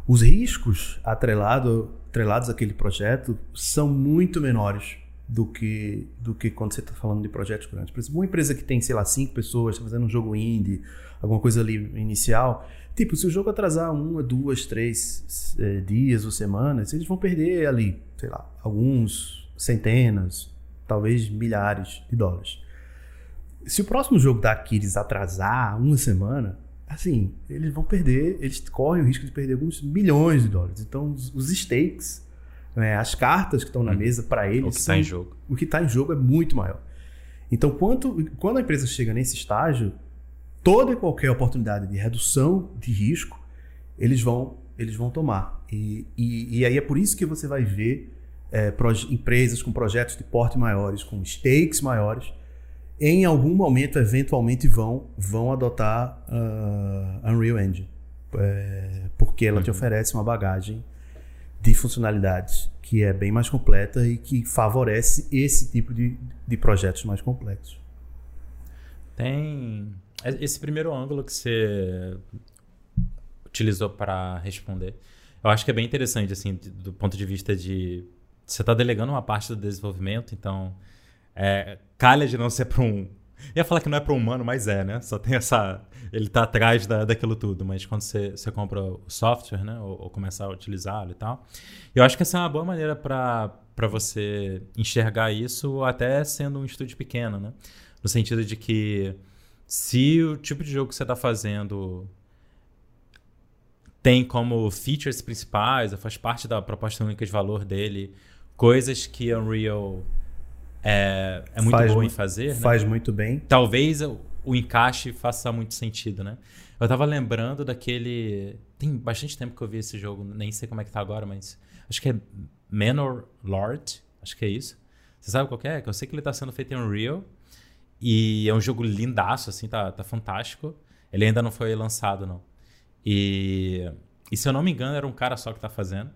os riscos atrelado, atrelados àquele projeto são muito menores do que, do que quando você está falando de projetos grandes. Por exemplo, uma empresa que tem, sei lá, cinco pessoas, está fazendo um jogo indie, alguma coisa ali inicial. Tipo, se o jogo atrasar uma, duas, três é, dias ou semanas, eles vão perder ali, sei lá, alguns centenas, talvez milhares de dólares. Se o próximo jogo da Aquiles atrasar uma semana, assim, eles vão perder, eles correm o risco de perder alguns milhões de dólares. Então, os, os stakes né? As cartas que estão na hum. mesa para eles. O que está em jogo. O que está em jogo é muito maior. Então, quanto, quando a empresa chega nesse estágio, toda e qualquer oportunidade de redução de risco, eles vão, eles vão tomar. E, e, e aí é por isso que você vai ver é, empresas com projetos de porte maiores, com stakes maiores, em algum momento, eventualmente, vão, vão adotar uh, Unreal Engine. É, porque ela uhum. te oferece uma bagagem de funcionalidades que é bem mais completa e que favorece esse tipo de, de projetos mais complexos. Tem esse primeiro ângulo que você utilizou para responder. Eu acho que é bem interessante, assim, do ponto de vista de você está delegando uma parte do desenvolvimento, então é, calha de não ser para um ia falar que não é para um humano, mas é, né? Só tem essa. Ele tá atrás da, daquilo tudo. Mas quando você, você compra o software, né? Ou, ou começar a utilizá-lo e tal. Eu acho que essa é uma boa maneira para você enxergar isso, até sendo um estúdio pequeno, né? No sentido de que se o tipo de jogo que você está fazendo tem como features principais, faz parte da proposta única de valor dele, coisas que Unreal é, é muito faz, bom em fazer. Né? Faz né? muito bem. Talvez o, o, encaixe faça muito sentido, né? Eu tava lembrando daquele. Tem bastante tempo que eu vi esse jogo, nem sei como é que tá agora, mas. Acho que é Manor Lord. Acho que é isso. Você sabe qual é? Que eu sei que ele tá sendo feito em Unreal. E é um jogo lindaço, assim, tá, tá fantástico. Ele ainda não foi lançado, não. E, e se eu não me engano, era um cara só que tá fazendo.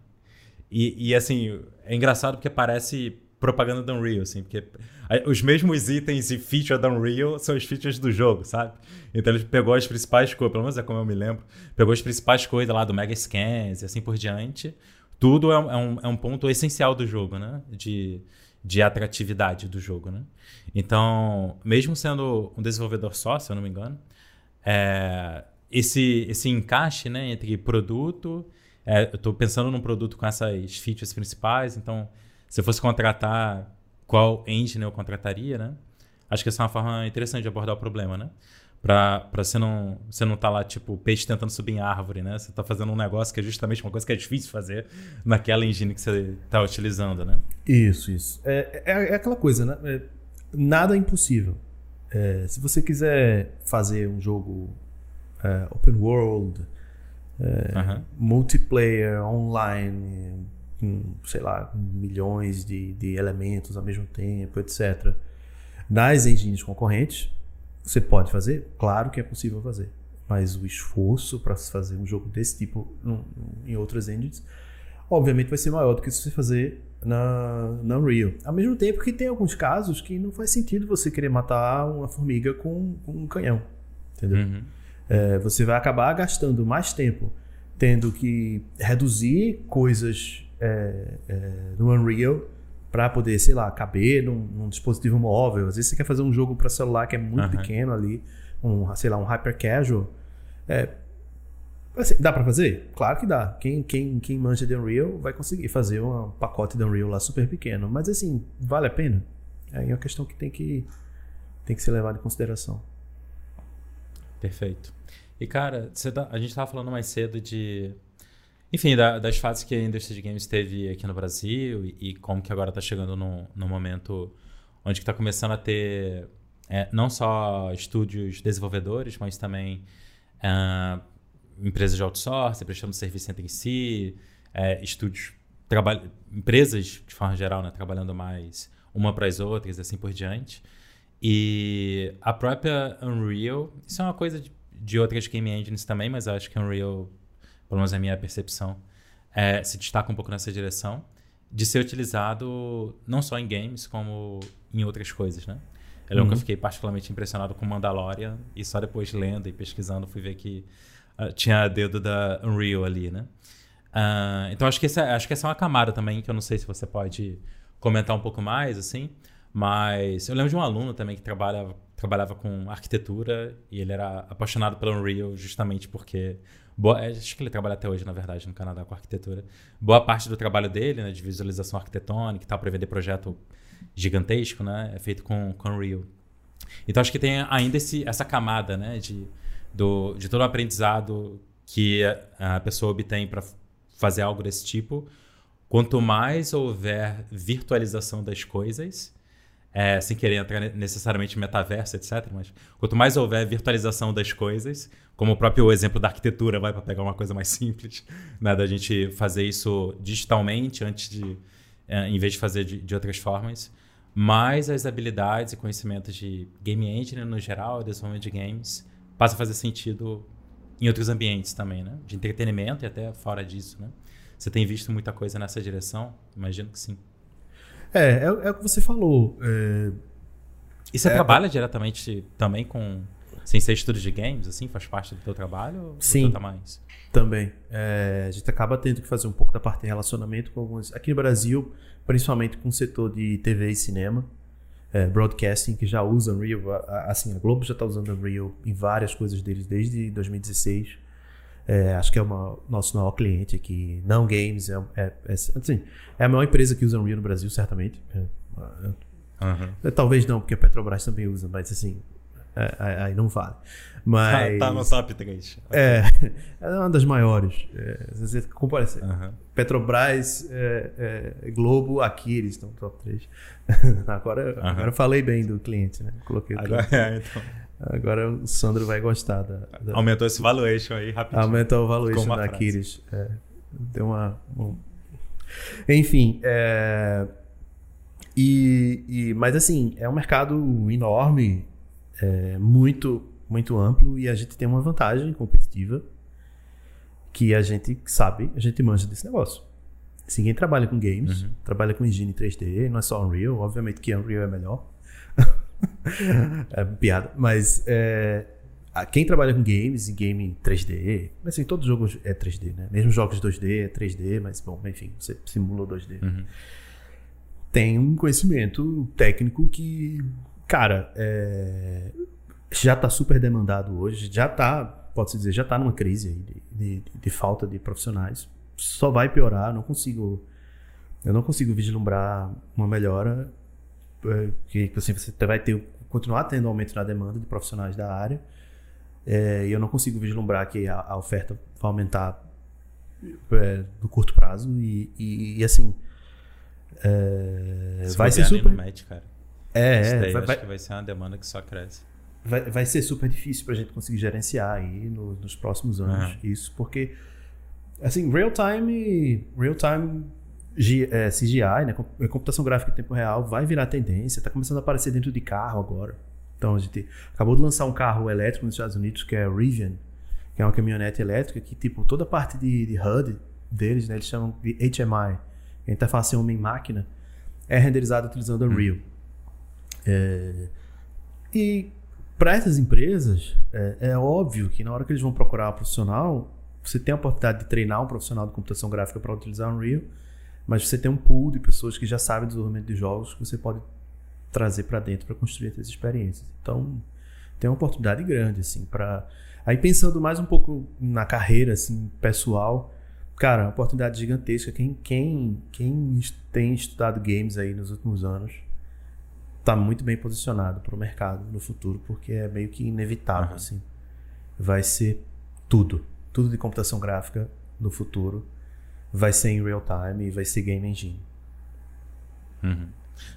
E, e assim, é engraçado porque parece propaganda da Unreal, assim, porque os mesmos itens e features da Unreal são os features do jogo, sabe? Então ele pegou as principais coisas, pelo menos é como eu me lembro, pegou as principais coisas lá do Mega Scans e assim por diante. Tudo é, é, um, é um ponto essencial do jogo, né? De, de atratividade do jogo, né? Então, mesmo sendo um desenvolvedor só, se eu não me engano, é, esse, esse encaixe né, entre produto, é, eu estou pensando num produto com essas features principais, então se eu fosse contratar, qual engine eu contrataria, né? acho que essa é uma forma interessante de abordar o problema, né? Pra, pra você não você não tá lá, tipo, peixe tentando subir em árvore, né? Você tá fazendo um negócio que é justamente uma coisa que é difícil fazer naquela engine que você tá utilizando, né? Isso, isso. É, é, é aquela coisa, né? É, nada é impossível. É, se você quiser fazer um jogo é, open world, uhum. multiplayer, online, com, sei lá, milhões de, de elementos ao mesmo tempo, etc. Nas engines concorrentes, você pode fazer? Claro que é possível fazer. Mas o esforço para se fazer um jogo desse tipo em outras engines, obviamente vai ser maior do que se você fazer na, na Unreal. Ao mesmo tempo que tem alguns casos que não faz sentido você querer matar uma formiga com, com um canhão. Entendeu? Uhum. É, você vai acabar gastando mais tempo tendo que reduzir coisas é, é, no Unreal para poder, sei lá, caber num, num, dispositivo móvel. Às vezes você quer fazer um jogo para celular que é muito uhum. pequeno ali, um, sei lá, um hyper casual. É, assim, dá para fazer? Claro que dá. Quem, quem, quem manja de Unreal vai conseguir fazer um pacote de Unreal lá super pequeno. Mas assim, vale a pena? Aí é uma questão que tem que, tem que ser levada em consideração. Perfeito. E cara, tá, a gente tava falando mais cedo de enfim, da, das fases que a indústria de games teve aqui no Brasil e, e como que agora está chegando no momento onde está começando a ter é, não só estúdios desenvolvedores, mas também é, empresas de outsourcing prestando serviço entre si, é, estúdios, empresas de forma geral, né, trabalhando mais uma para as outras e assim por diante. E a própria Unreal, isso é uma coisa de, de outras game engines também, mas eu acho que Unreal pelo menos a minha percepção, é, se destaca um pouco nessa direção, de ser utilizado não só em games, como em outras coisas, né? Eu lembro uhum. que eu fiquei particularmente impressionado com Mandalorian e só depois lendo e pesquisando fui ver que uh, tinha dedo da Unreal ali, né? Uh, então acho que, essa, acho que essa é uma camada também que eu não sei se você pode comentar um pouco mais, assim, mas eu lembro de um aluno também que trabalha, trabalhava com arquitetura e ele era apaixonado pelo Unreal justamente porque Boa, é, acho que ele trabalha até hoje, na verdade, no Canadá com arquitetura. Boa parte do trabalho dele, né, de visualização arquitetônica tal, para vender projeto gigantesco, né, é feito com, com Unreal. Então acho que tem ainda esse, essa camada, né, de, do, de todo o aprendizado que a, a pessoa obtém para fazer algo desse tipo. Quanto mais houver virtualização das coisas, é, sem querer entrar necessariamente em metaverso, etc. Mas quanto mais houver virtualização das coisas, como o próprio exemplo da arquitetura, vai para pegar uma coisa mais simples, né, da gente fazer isso digitalmente antes de, é, em vez de fazer de, de, outras formas, mais as habilidades e conhecimentos de game engine no geral, desenvolvimento de games, passa a fazer sentido em outros ambientes também, né? De entretenimento e até fora disso, né? Você tem visto muita coisa nessa direção? Imagino que sim. É, é, é o que você falou. É... E você é, trabalha diretamente também com. Sem ser estudo de games, assim? Faz parte do teu trabalho? Sim. mais? Também. É, a gente acaba tendo que fazer um pouco da parte de relacionamento com alguns. Aqui no Brasil, principalmente com o setor de TV e cinema. É, broadcasting, que já usa Unreal. Assim, a Globo já está usando Unreal em várias coisas deles desde 2016. É, acho que é o nosso maior cliente aqui. Não Games, é, é, é, assim, é a maior empresa que usa Unreal no Brasil, certamente. Uhum. Talvez não, porque a Petrobras também usa, mas assim, aí não vale. Mas, tá, tá no top 3. É, é uma das maiores. É, você compara uhum. Petrobras, é, é, Globo, aqui eles estão no top 3. agora, uhum. agora eu falei bem do cliente, né? Coloquei o agora, é, então. Agora o Sandro vai gostar da, da... Aumentou esse valuation aí rapidinho. Aumentou o valuation da Aquiles. É, deu uma. uma... Enfim. É... E, e, mas assim, é um mercado enorme, é, muito, muito amplo, e a gente tem uma vantagem competitiva que a gente sabe, a gente manja desse negócio. Se quem trabalha com games, uhum. trabalha com engine 3D, não é só Unreal, obviamente que Unreal é melhor. É piada. Mas é, quem trabalha com games e game 3D, assim, todos os jogos é 3D, né? Mesmo jogos 2D é 3D, mas bom, enfim, você simula o 2D. Uhum. Tem um conhecimento técnico que, cara, é, já está super demandado hoje, já está, pode-se dizer, já está numa crise de, de, de falta de profissionais. Só vai piorar, não consigo. Eu não consigo vislumbrar uma melhora que assim, você vai ter continuar tendo aumento na demanda de profissionais da área. É, e eu não consigo vislumbrar que a, a oferta vai aumentar é, no curto prazo. E, e, e assim. É, vai ser super. Match, cara. É, Isso é daí vai, acho vai, que vai ser uma demanda que só cresce. vai, vai ser super difícil pra gente conseguir gerenciar aí no- nos próximos anos Aham. isso, porque assim, real time, real time é, CGI, né, é, computação gráfica em tempo real, vai virar tendência, tá começando a aparecer dentro de carro agora. Então a gente acabou de lançar um carro elétrico nos Estados Unidos que é a Rivian, que é uma caminhonete elétrica que tipo toda a parte de, de HUD deles, né, eles chamam de HMI, que é a interface homem-máquina, é renderizada utilizando Unreal. É, e para essas empresas, é, é óbvio que na hora que eles vão procurar um profissional, você tem a oportunidade de treinar um profissional de computação gráfica para utilizar Unreal, mas você tem um pool de pessoas que já sabem do desenvolvimento de jogos que você pode trazer para dentro para construir essas experiências. Então, tem uma oportunidade grande assim para aí pensando mais um pouco na carreira assim pessoal, cara, uma oportunidade gigantesca. Quem quem quem tem estudado games aí nos últimos anos tá muito bem posicionado para o mercado no futuro, porque é meio que inevitável Aham. assim. Vai ser tudo, tudo de computação gráfica no futuro vai ser em real time e vai ser game engine. Uhum.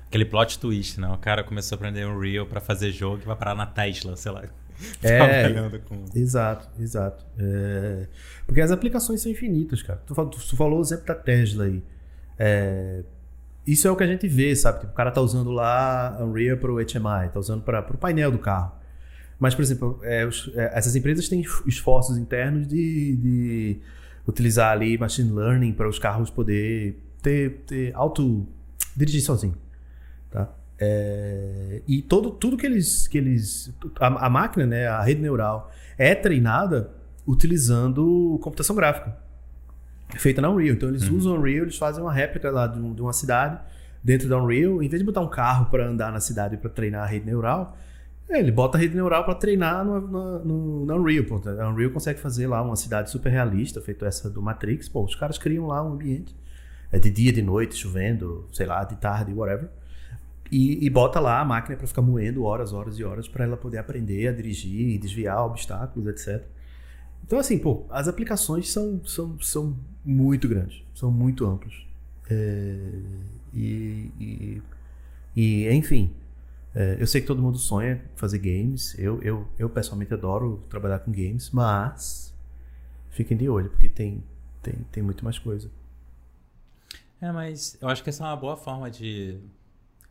Aquele plot twist, né? O cara começou a aprender Unreal pra fazer jogo e vai parar na Tesla, sei lá. É. Com... Exato, exato. É, Porque as aplicações são infinitas, cara. Tu, fal- tu falou o exemplo da Tesla aí. É, Isso é o que a gente vê, sabe? Tipo, o cara tá usando lá Unreal para o HMI, tá usando para o painel do carro. Mas, por exemplo, é, os- é, essas empresas têm esforços internos de, de utilizar ali machine learning para os carros poder ter, ter auto dirigir sozinho, tá? É, e todo, tudo que eles. Que eles a, a máquina, né, a rede neural, é treinada utilizando computação gráfica. Feita na Unreal. Então eles usam Unreal, eles fazem uma réplica lá de, um- de uma cidade dentro da Unreal. Em vez de botar um carro para andar na cidade para treinar a rede neural, é, ele bota a rede neural para treinar no, no, no- Unreal. Pô. A Unreal consegue fazer lá uma cidade super realista, feito essa do Matrix. Pô, os caras criam lá um ambiente. É de dia, de noite, chovendo, sei lá, de tarde, whatever. E, e bota lá a máquina para ficar moendo horas, horas e horas para ela poder aprender a dirigir desviar obstáculos, etc. Então, assim, pô, as aplicações são, são, são muito grandes, são muito amplas. É, e, e, e, enfim, eu sei que todo mundo sonha fazer games. Eu, eu, eu pessoalmente adoro trabalhar com games, mas fiquem de olho, porque tem, tem, tem muito mais coisa. É, mas eu acho que essa é uma boa forma de.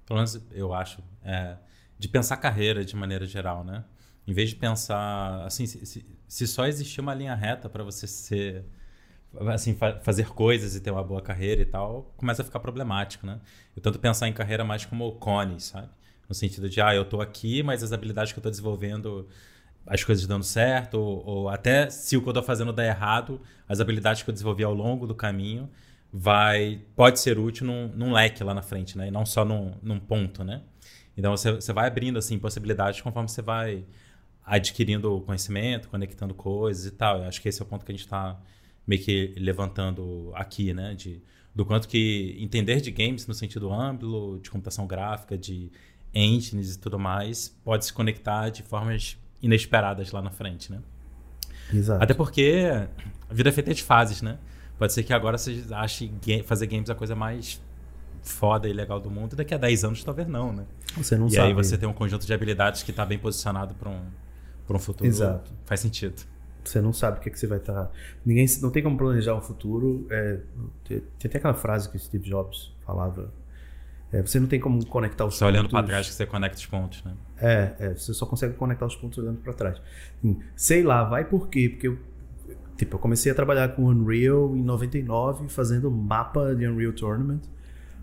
Pelo menos eu acho. é, de pensar carreira de maneira geral, né? Em vez de pensar. Assim, se, se- só existir uma linha reta para você ser. Assim, fa- fazer coisas e ter uma boa carreira e tal, começa a ficar problemático, né? Eu tento pensar em carreira mais como cones, sabe? No sentido de, ah, eu tô aqui, mas as habilidades que eu tô desenvolvendo, as coisas dando certo, ou, ou até se o que eu tô fazendo der errado, as habilidades que eu desenvolvi ao longo do caminho vai pode ser útil num, num leque lá na frente, né? E não só num, num ponto, né? Então você, você vai abrindo assim possibilidades conforme você vai adquirindo conhecimento, conectando coisas e tal. Eu acho que esse é o ponto que a gente está meio que levantando aqui, né? De, do quanto que entender de games no sentido amplo, de computação gráfica, de engines e tudo mais, pode se conectar de formas inesperadas lá na frente, né? Exato. Até porque a vida é feita de fases, né? Pode ser que agora você ache ga- fazer games a coisa mais foda e legal do mundo, e daqui a 10 anos talvez não, né? Você não e sabe. aí você tem um conjunto de habilidades que está bem posicionado para um, pra um futuro. Exato. Faz sentido. Você não sabe o que, é que você vai estar. Ninguém, não tem como planejar o futuro. É, tem, tem até aquela frase que o Steve Jobs falava. É, você não tem como conectar os Só olhando para pontos. trás que você conecta os pontos, né? É, é, você só consegue conectar os pontos olhando para trás. Hum, Sei lá, vai por quê? Porque eu, tipo, eu comecei a trabalhar com Unreal em 99, fazendo mapa de Unreal Tournament,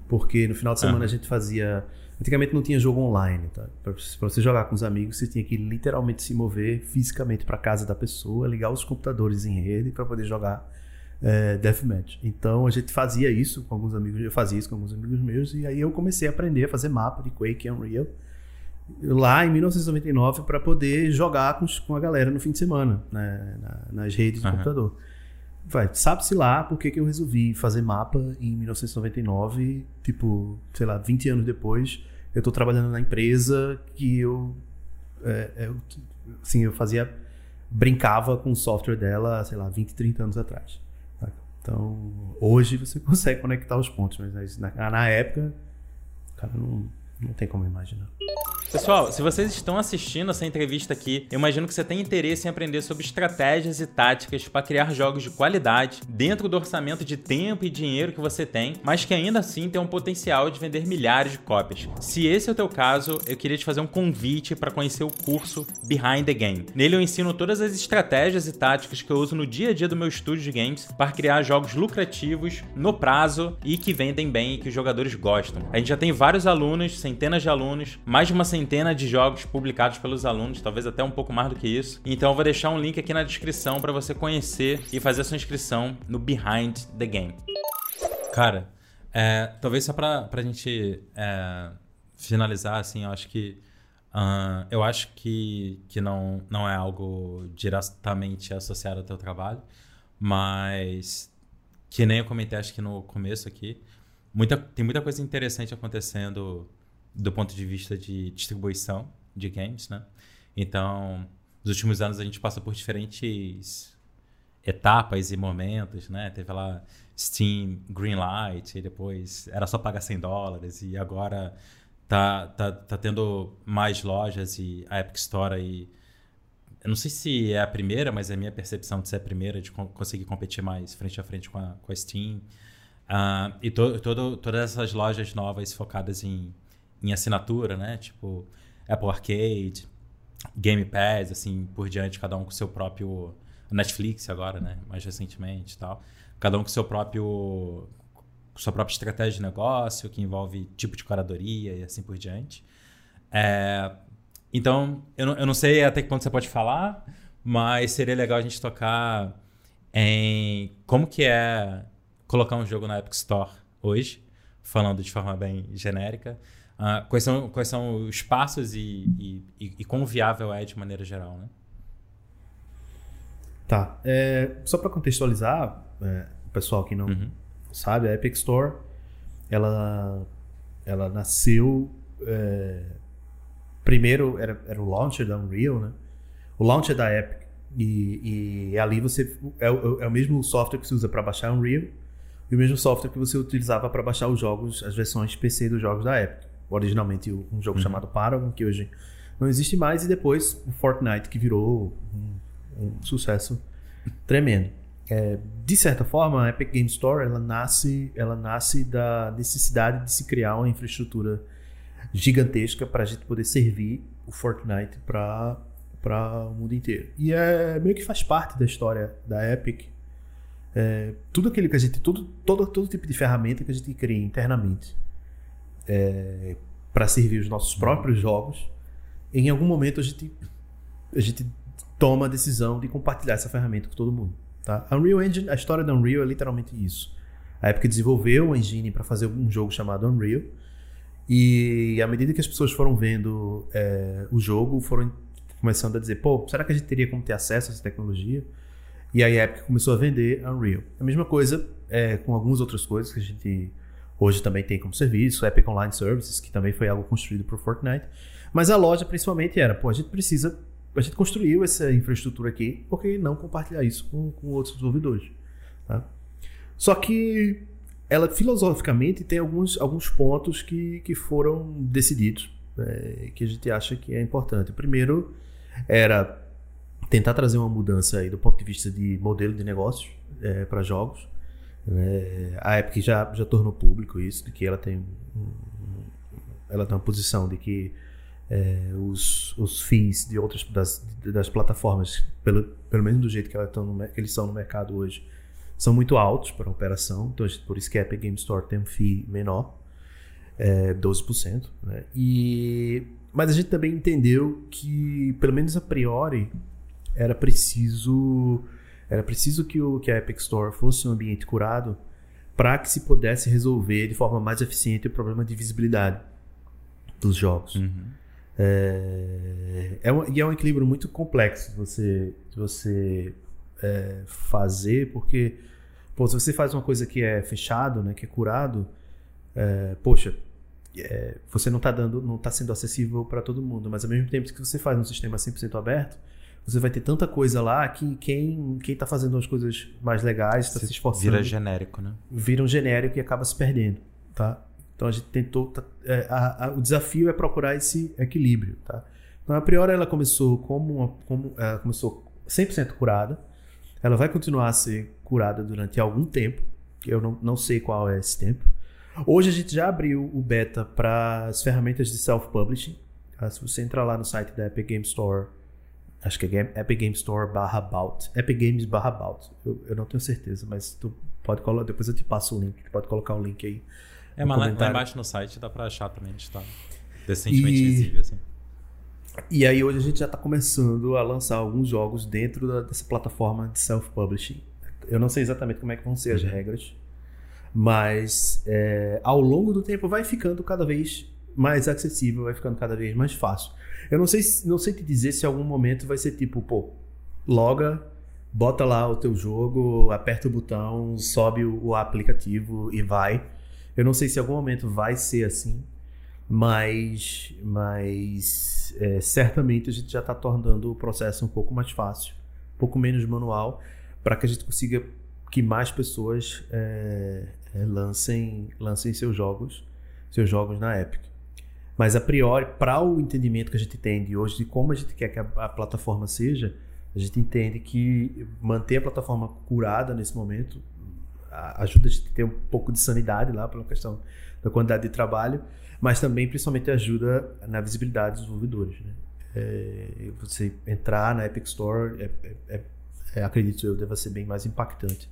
porque no final de semana Ah. a gente fazia. Antigamente não tinha jogo online, tá? Pra você jogar com os amigos, você tinha que literalmente se mover fisicamente para casa da pessoa, ligar os computadores em rede para poder jogar é, Deathmatch. Então a gente fazia isso com alguns amigos, eu fazia isso com alguns amigos meus, e aí eu comecei a aprender a fazer mapa de Quake e Unreal lá em 1999 para poder jogar com, com a galera no fim de semana, né, na- nas redes do Aham. computador. Vai, sabe-se lá por que eu resolvi fazer mapa em 1999, tipo, sei lá, 20 anos depois, eu tô trabalhando na empresa que eu, é, é, assim, eu fazia, brincava com o software dela, sei lá, 20, 30 anos atrás. Então, hoje você consegue conectar os pontos, mas na, na época, cara, não, não tem como imaginar. Pessoal, se vocês estão assistindo essa entrevista aqui, eu imagino que você tem interesse em aprender sobre estratégias e táticas para criar jogos de qualidade dentro do orçamento de tempo e dinheiro que você tem, mas que ainda assim tem um potencial de vender milhares de cópias. Se esse é o teu caso, eu queria te fazer um convite para conhecer o curso Behind the Game. Nele eu ensino todas as estratégias e táticas que eu uso no dia a dia do meu estúdio de games para criar jogos lucrativos no prazo e que vendem bem e que os jogadores gostam. A gente já tem vários alunos, centenas de alunos, mais de uma centena de jogos publicados pelos alunos, talvez até um pouco mais do que isso. Então eu vou deixar um link aqui na descrição para você conhecer e fazer a sua inscrição no Behind the Game. Cara, é, talvez só pra, pra gente é, finalizar, assim, eu acho que. Uh, eu acho que, que não, não é algo diretamente associado ao teu trabalho, mas que nem eu comentei, acho que no começo aqui, muita, tem muita coisa interessante acontecendo do ponto de vista de distribuição de games, né? Então, nos últimos anos a gente passa por diferentes etapas e momentos, né? Teve lá Steam Greenlight, e depois era só pagar 100 dólares, e agora tá, tá, tá tendo mais lojas e a Epic Store aí. Eu não sei se é a primeira, mas é a minha percepção de ser a primeira, de conseguir competir mais frente a frente com a, com a Steam. Uh, e to, todo, todas essas lojas novas focadas em em assinatura, né? Tipo Apple Arcade, Game Pass, assim por diante, cada um com seu próprio Netflix agora, né? Mais recentemente, e tal. Cada um com seu próprio sua própria estratégia de negócio, que envolve tipo de curadoria e assim por diante. É, então, eu não, eu não sei até que ponto você pode falar, mas seria legal a gente tocar em como que é colocar um jogo na Epic Store hoje, falando de forma bem genérica. Uh, quais, são, quais são os passos e, e, e, e quão viável é de maneira geral, né? Tá. É, só para contextualizar, é, o pessoal que não uhum. sabe, a Epic Store, ela, ela nasceu... É, primeiro era, era o launcher da Unreal, né? O launcher da Epic. E, e ali você... É, é, o mesmo software que se usa para baixar Unreal e o mesmo software que você utilizava para baixar os jogos, as versões PC dos jogos da Epic originalmente um jogo uhum. chamado Paragon, que hoje não existe mais, e depois o Fortnite, que virou um, um sucesso tremendo. É, de certa forma, a Epic Game Store ela nasce, ela nasce da necessidade de se criar uma infraestrutura gigantesca para a gente poder servir o Fortnite para para o mundo inteiro. E é meio que faz parte da história da Epic. É, tudo aquilo que a gente, tudo, todo, todo tipo de ferramenta que a gente cria internamente é, para servir os nossos próprios jogos, em algum momento a gente, a gente toma a decisão de compartilhar essa ferramenta com todo mundo. Tá? A Unreal Engine, a história da Unreal é literalmente isso. A Epic desenvolveu uma engine para fazer um jogo chamado Unreal, e à medida que as pessoas foram vendo é, o jogo, foram começando a dizer: pô, será que a gente teria como ter acesso a essa tecnologia? E aí a Epic começou a vender Unreal. A mesma coisa é, com algumas outras coisas que a gente Hoje também tem como serviço, Epic Online Services, que também foi algo construído para o Fortnite. Mas a loja principalmente era, pô, a gente precisa, a gente construiu essa infraestrutura aqui, por que não compartilhar isso com, com outros desenvolvedores? Tá? Só que ela filosoficamente tem alguns, alguns pontos que, que foram decididos, é, que a gente acha que é importante. O primeiro era tentar trazer uma mudança aí do ponto de vista de modelo de negócios é, para jogos. É, a Epic já, já tornou público isso, de que ela tem, ela tem uma posição de que é, os, os fees de outras das, das plataformas, pelo, pelo menos do jeito que, elas no, que eles são no mercado hoje, são muito altos para a operação. Então, por isso que a Epic Game Store tem um fee menor, é, 12%. Né? E, mas a gente também entendeu que, pelo menos a priori, era preciso era preciso que, o, que a Epic Store fosse um ambiente curado para que se pudesse resolver de forma mais eficiente o problema de visibilidade dos jogos. Uhum. É, é um, e é um equilíbrio muito complexo de você, de você é, fazer, porque pô, se você faz uma coisa que é fechado, né, que é curado, é, poxa, é, você não está dando, não está sendo acessível para todo mundo, mas ao mesmo tempo que você faz um sistema 100% aberto, você vai ter tanta coisa lá que quem quem está fazendo as coisas mais legais está se, se esforçando. Vira genérico, né? Vira um genérico e acaba se perdendo, tá? Então a gente tentou, tá, é, a, a, o desafio é procurar esse equilíbrio, tá? Então a priori ela começou como uma, como ela começou 100% curada, ela vai continuar a ser curada durante algum tempo, eu não, não sei qual é esse tempo. Hoje a gente já abriu o beta para as ferramentas de self-publishing. Tá? Se você entrar lá no site da Epic Game Store, acho que é Epic Game Store barra About, Epic Games barra About. Eu, eu não tenho certeza, mas tu pode colocar, depois eu te passo o link, tu pode colocar o link aí. É, mas lá, lá, embaixo no site dá para achar também, está decentemente e... visível assim. E aí hoje a gente já está começando a lançar alguns jogos dentro da, dessa plataforma de self-publishing. Eu não sei exatamente como é que vão ser as uhum. regras, mas é, ao longo do tempo vai ficando cada vez mais acessível, vai ficando cada vez mais fácil. Eu não sei, não sei te dizer se algum momento vai ser tipo, pô, loga, bota lá o teu jogo, aperta o botão, sobe o, aplicativo e vai. Eu não sei se algum momento vai ser assim, mas, mas é, certamente a gente já está tornando o processo um pouco mais fácil, um pouco menos manual, para que a gente consiga que mais pessoas é, é, lancem, lancem seus jogos, seus jogos na Epic. Mas a priori, para o entendimento que a gente tem de hoje de como a gente quer que a, a, plataforma seja, a gente entende que manter a plataforma curada nesse momento ajuda a gente a ter um pouco de sanidade lá pela questão da quantidade de trabalho, mas também principalmente ajuda na visibilidade dos desenvolvedores. Né? É, você entrar na Epic Store, é, é, é, acredito eu, deva ser bem mais impactante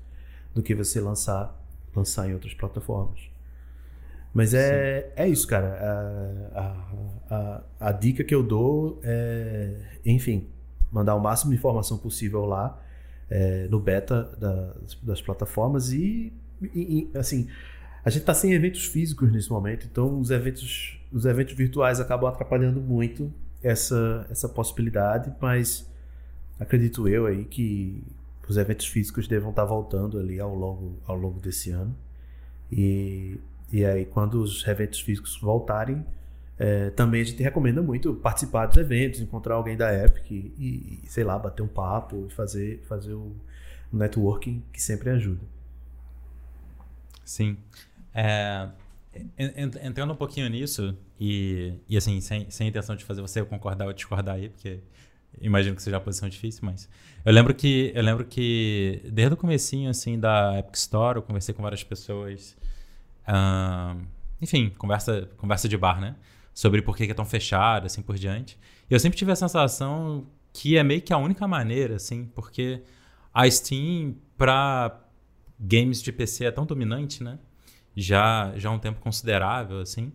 do que você lançar lançar em outras plataformas. Mas é, é isso, cara. A, a, a, a, dica que eu dou é, enfim, mandar o máximo de informação possível lá é, no beta das, das plataformas e, e, assim, a gente está sem eventos físicos nesse momento, então os eventos, os eventos virtuais acabam atrapalhando muito essa, essa possibilidade, mas acredito eu aí que os eventos físicos devam estar voltando ali ao longo, ao longo desse ano. E, e aí, quando os eventos físicos voltarem, é, também a gente recomenda muito participar dos eventos, encontrar alguém da Epic e, e sei lá, bater um papo e fazer, fazer o networking que sempre ajuda. Sim. É, entrando um pouquinho nisso, e, e assim, sem, sem intenção de fazer você concordar ou discordar aí, porque imagino que seja uma posição difícil, mas eu lembro que eu lembro que desde o comecinho assim da Epic Store, eu conversei com várias pessoas, enfim, conversa conversa de bar, né, sobre por que é tão fechado, assim por diante. E eu sempre tive a sensação que é meio que a única maneira, assim, porque a Steam para games de PC é tão dominante, né? Já já há um tempo considerável, assim,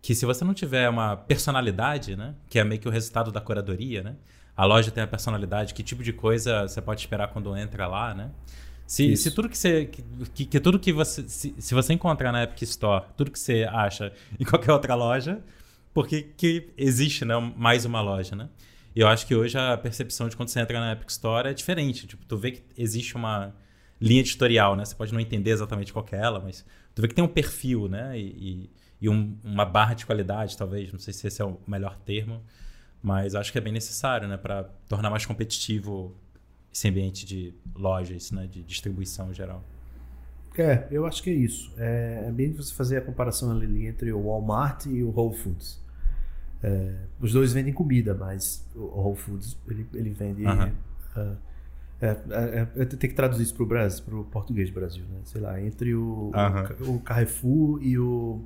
que se você não tiver uma personalidade, né, que é meio que o resultado da curadoria, né? a loja tem a personalidade, que tipo de coisa você pode esperar quando entra lá, né? Se, se tudo que você. Que, que tudo que você. Se, se, você encontrar na Epic Store, tudo que você acha em qualquer outra loja, porque que existe né, mais uma loja, né? E eu acho que hoje a percepção de quando você entra na Epic Store é diferente. Tipo, tu vê que existe uma linha editorial, né? Você pode não entender exatamente qual é ela, mas tu vê que tem um perfil, né? E, e, e um, uma barra de qualidade, talvez. Não sei se esse é o melhor termo mas acho que é bem necessário, né, para tornar mais competitivo esse ambiente de lojas, né, de distribuição geral. É, eu acho que é isso. É, é bem você fazer a comparação ali entre o Walmart e o Whole Foods. É, os dois vendem comida, mas o Whole Foods ele, ele vende. Uh, é, é, é, tem que traduzir isso para o Brasil, para o português do Brasil, né? Sei lá, entre o, o, o Carrefour e o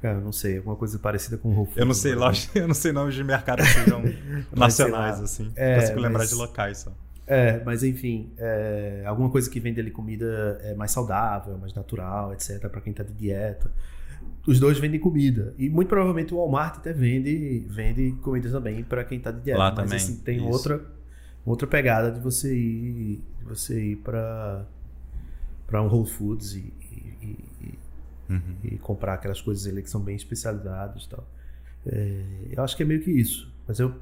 Cara, não sei, alguma coisa parecida com o Whole Foods. Eu não sei, loja, eu não sei nomes de mercado que sejam nacionais, assim. É, consigo lembrar mas, de locais só. É, mas enfim, é, alguma coisa que vende ali comida é mais saudável, mais natural, etc, para quem tá de dieta. Os dois vendem comida. E muito provavelmente o Walmart até vende, vende comida também para quem tá de dieta. Lá mas também. assim, tem outra outra pegada de você ir de você ir para para um Whole Foods e, e, e uhum. e comprar aquelas coisas ali que são bem especializadas e tal. É, eu acho que é meio que isso. Mas eu,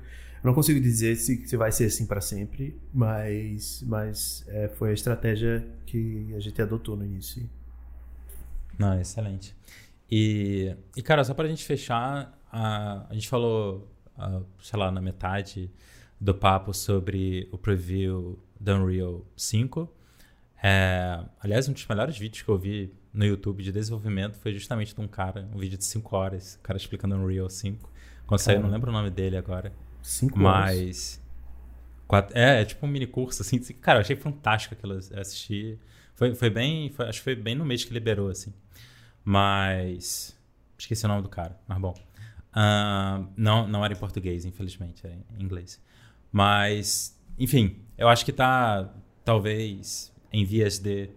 eu não consigo dizer se, se vai ser assim para sempre, mas, mas é, foi a estratégia que a gente adotou no início. Não, excelente. E, e cara, só pra gente fechar, a, a gente falou, a, sei lá, na metade do papo sobre o preview da Unreal 5. É, aliás, um dos melhores vídeos que eu vi no YouTube de desenvolvimento foi justamente de um cara, um vídeo de 5 horas, o cara explicando Unreal 5. Quando saiu, não lembro o nome dele agora. 5 horas? Mas... Quatro, é, é tipo um mini curso, assim. Cara, eu achei fantástico aquilo. Eu assisti. Foi, foi bem. Foi, acho que foi bem no mês que liberou, assim. Mas. Esqueci o nome do cara, mas bom. Uh, não, não era em português, infelizmente, era em inglês. Mas, enfim, eu acho que tá, talvez, em vias de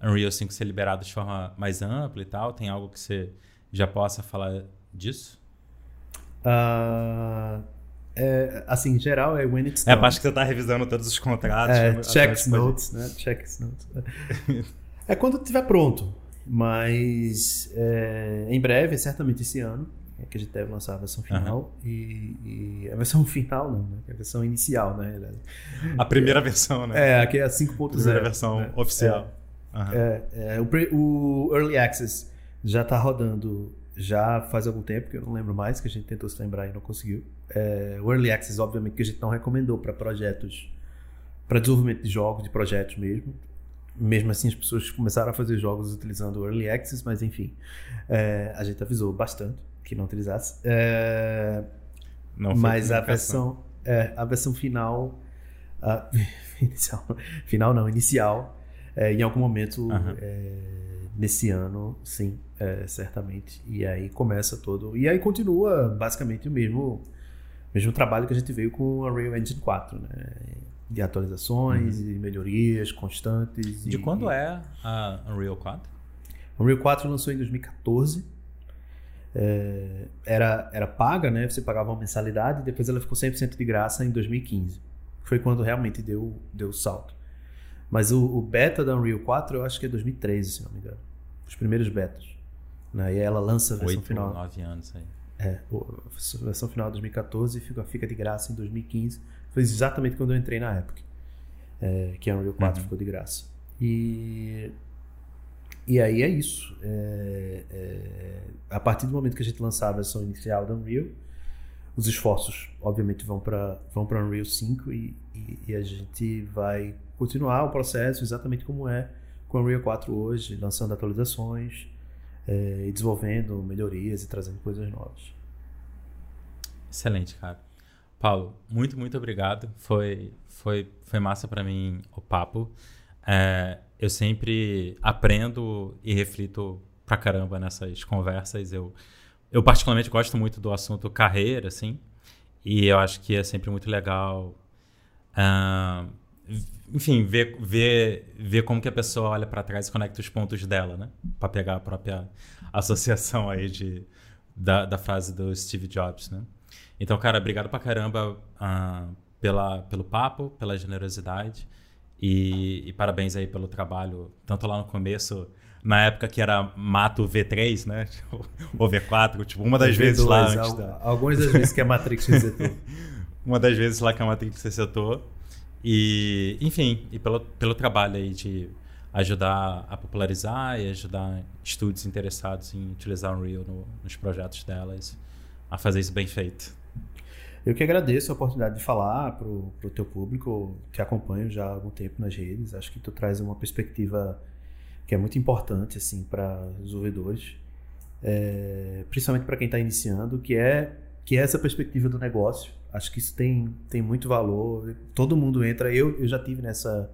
Unreal 5 ser liberado de forma mais ampla e tal. Tem algo que você já possa falar disso? Uh, é, assim, em geral é when it's done. É a parte que você está revisando todos os contratos. É, né? checks notes, né? Checks notes. é quando estiver pronto. Mas é, em breve, certamente esse ano, é que a gente deve lançar a versão final. Uhum. E, e, a versão final não, né? É a versão inicial, né? A primeira versão, né? É, aqui é a 5.0. Primeira versão né? oficial. É, uhum. é, é o, o, Early Access já está rodando já faz algum tempo, que eu não lembro mais, que a gente tentou se lembrar e não conseguiu. É, o Early Access, obviamente, que a gente não recomendou para projetos, para desenvolvimento de jogos, de projetos mesmo mesmo assim as pessoas começaram a fazer jogos utilizando o Early Access, mas enfim, é, a gente avisou bastante que não utilizasse. É, não mas a versão, é, a versão final, a, inicial, final não, inicial, é, em algum momento uhum. nesse ano, sim, é, certamente. E aí começa todo, e aí continua basicamente o mesmo mesmo trabalho que a gente veio com o Unreal Engine 4, né? de atualizações uhum. e melhorias constantes. De e, quando é a Unreal 4? Unreal 4 lançou em 2014. É, era, era paga, né? Você pagava uma mensalidade e depois ela ficou 100% de graça em 2015. Foi quando realmente deu o salto. Mas o, o, beta da Unreal 4 eu acho que é 2013, se não me engano. Os primeiros betas. Né? E ela lança a versão 8, final. 9 anos aí. É, a versão final de 2014 e fica, fica de graça em 2015 foi exatamente quando eu entrei na Epic. É, que a Unreal 4 uhum. ficou de graça. E, e aí é isso. É, é, a partir do momento que a gente lançar a versão inicial da Unreal, os esforços, obviamente, vão para vão para Unreal 5 e, e, e, a gente vai continuar o processo exatamente como é com a Unreal 4 hoje, lançando atualizações é, e desenvolvendo melhorias e trazendo coisas novas. Excelente, cara. Paulo, muito, muito obrigado. Foi, foi, foi massa para mim o papo. É, eu sempre aprendo e reflito pra caramba nessas conversas. Eu, eu particularmente gosto muito do assunto carreira, assim, e eu acho que é sempre muito legal, uh, enfim, ver, ver, ver como que a pessoa olha para trás e conecta os pontos dela, né? Para pegar a própria associação aí de, da, da frase do Steve Jobs, né? Então, cara, obrigado pra caramba uh, pela, pelo papo, pela generosidade. E, e, parabéns aí pelo trabalho, tanto lá no começo, na época que era Mato V3, né? Ou V4, tipo, uma das V2, vezes lá antes da... Algumas das vezes que a Matrix resetou. uma das vezes lá que a Matrix resetou. E, enfim, e pelo, pelo trabalho aí de ajudar a popularizar e ajudar estúdios interessados em utilizar o Unreal no, nos projetos delas a fazer isso bem feito. Eu que agradeço a oportunidade de falar para o teu público, que acompanho já há algum tempo nas redes. Acho que tu traz uma perspectiva que é muito importante assim para os desenvolvedores, é, principalmente para quem está iniciando, que é que é essa perspectiva do negócio. Acho que isso tem, tem muito valor. Todo mundo entra. Eu, eu já tive nessa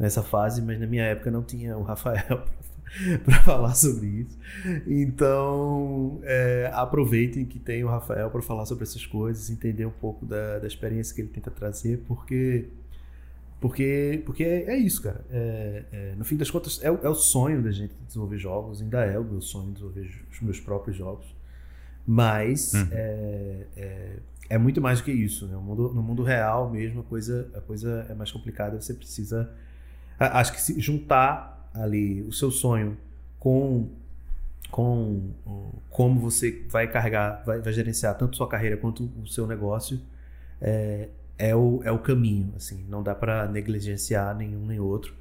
nessa fase, mas na minha época não tinha o Rafael para falar sobre isso. Então, é, aproveitem que tem o Rafael para falar sobre essas coisas, entender um pouco da, da experiência que ele tenta trazer, porque porque, porque é, é isso, cara. É, é, no fim das contas, é, o, é o sonho da gente desenvolver jogos, ainda é o meu sonho desenvolver os meus próprios jogos. Mas uhum. É, muito mais do que isso. Né? No, mundo, no mundo real mesmo, a coisa, a coisa é mais complicada. Você precisa, acho que se juntar ali o seu sonho com com como você vai carregar, vai, vai gerenciar tanto sua carreira quanto o seu negócio, é, é, o, é o caminho. Assim, não dá para negligenciar nenhum nem outro,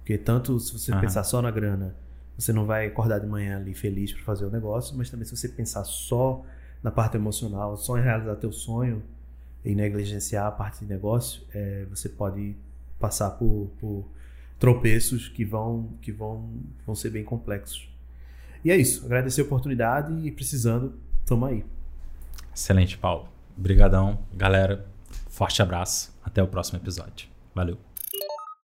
porque tanto se você uhum. pensar só na grana você não vai acordar de manhã ali feliz para fazer o negócio, mas também se você pensar só na parte emocional, só em realizar teu sonho e negligenciar a parte de negócio, é, você pode passar por, por, tropeços que vão que vão vão ser bem complexos. E é isso. Agradecer a oportunidade e precisando, tamo aí. Excelente, Paulo. Obrigadão, galera. Forte abraço. Até o próximo episódio. Valeu.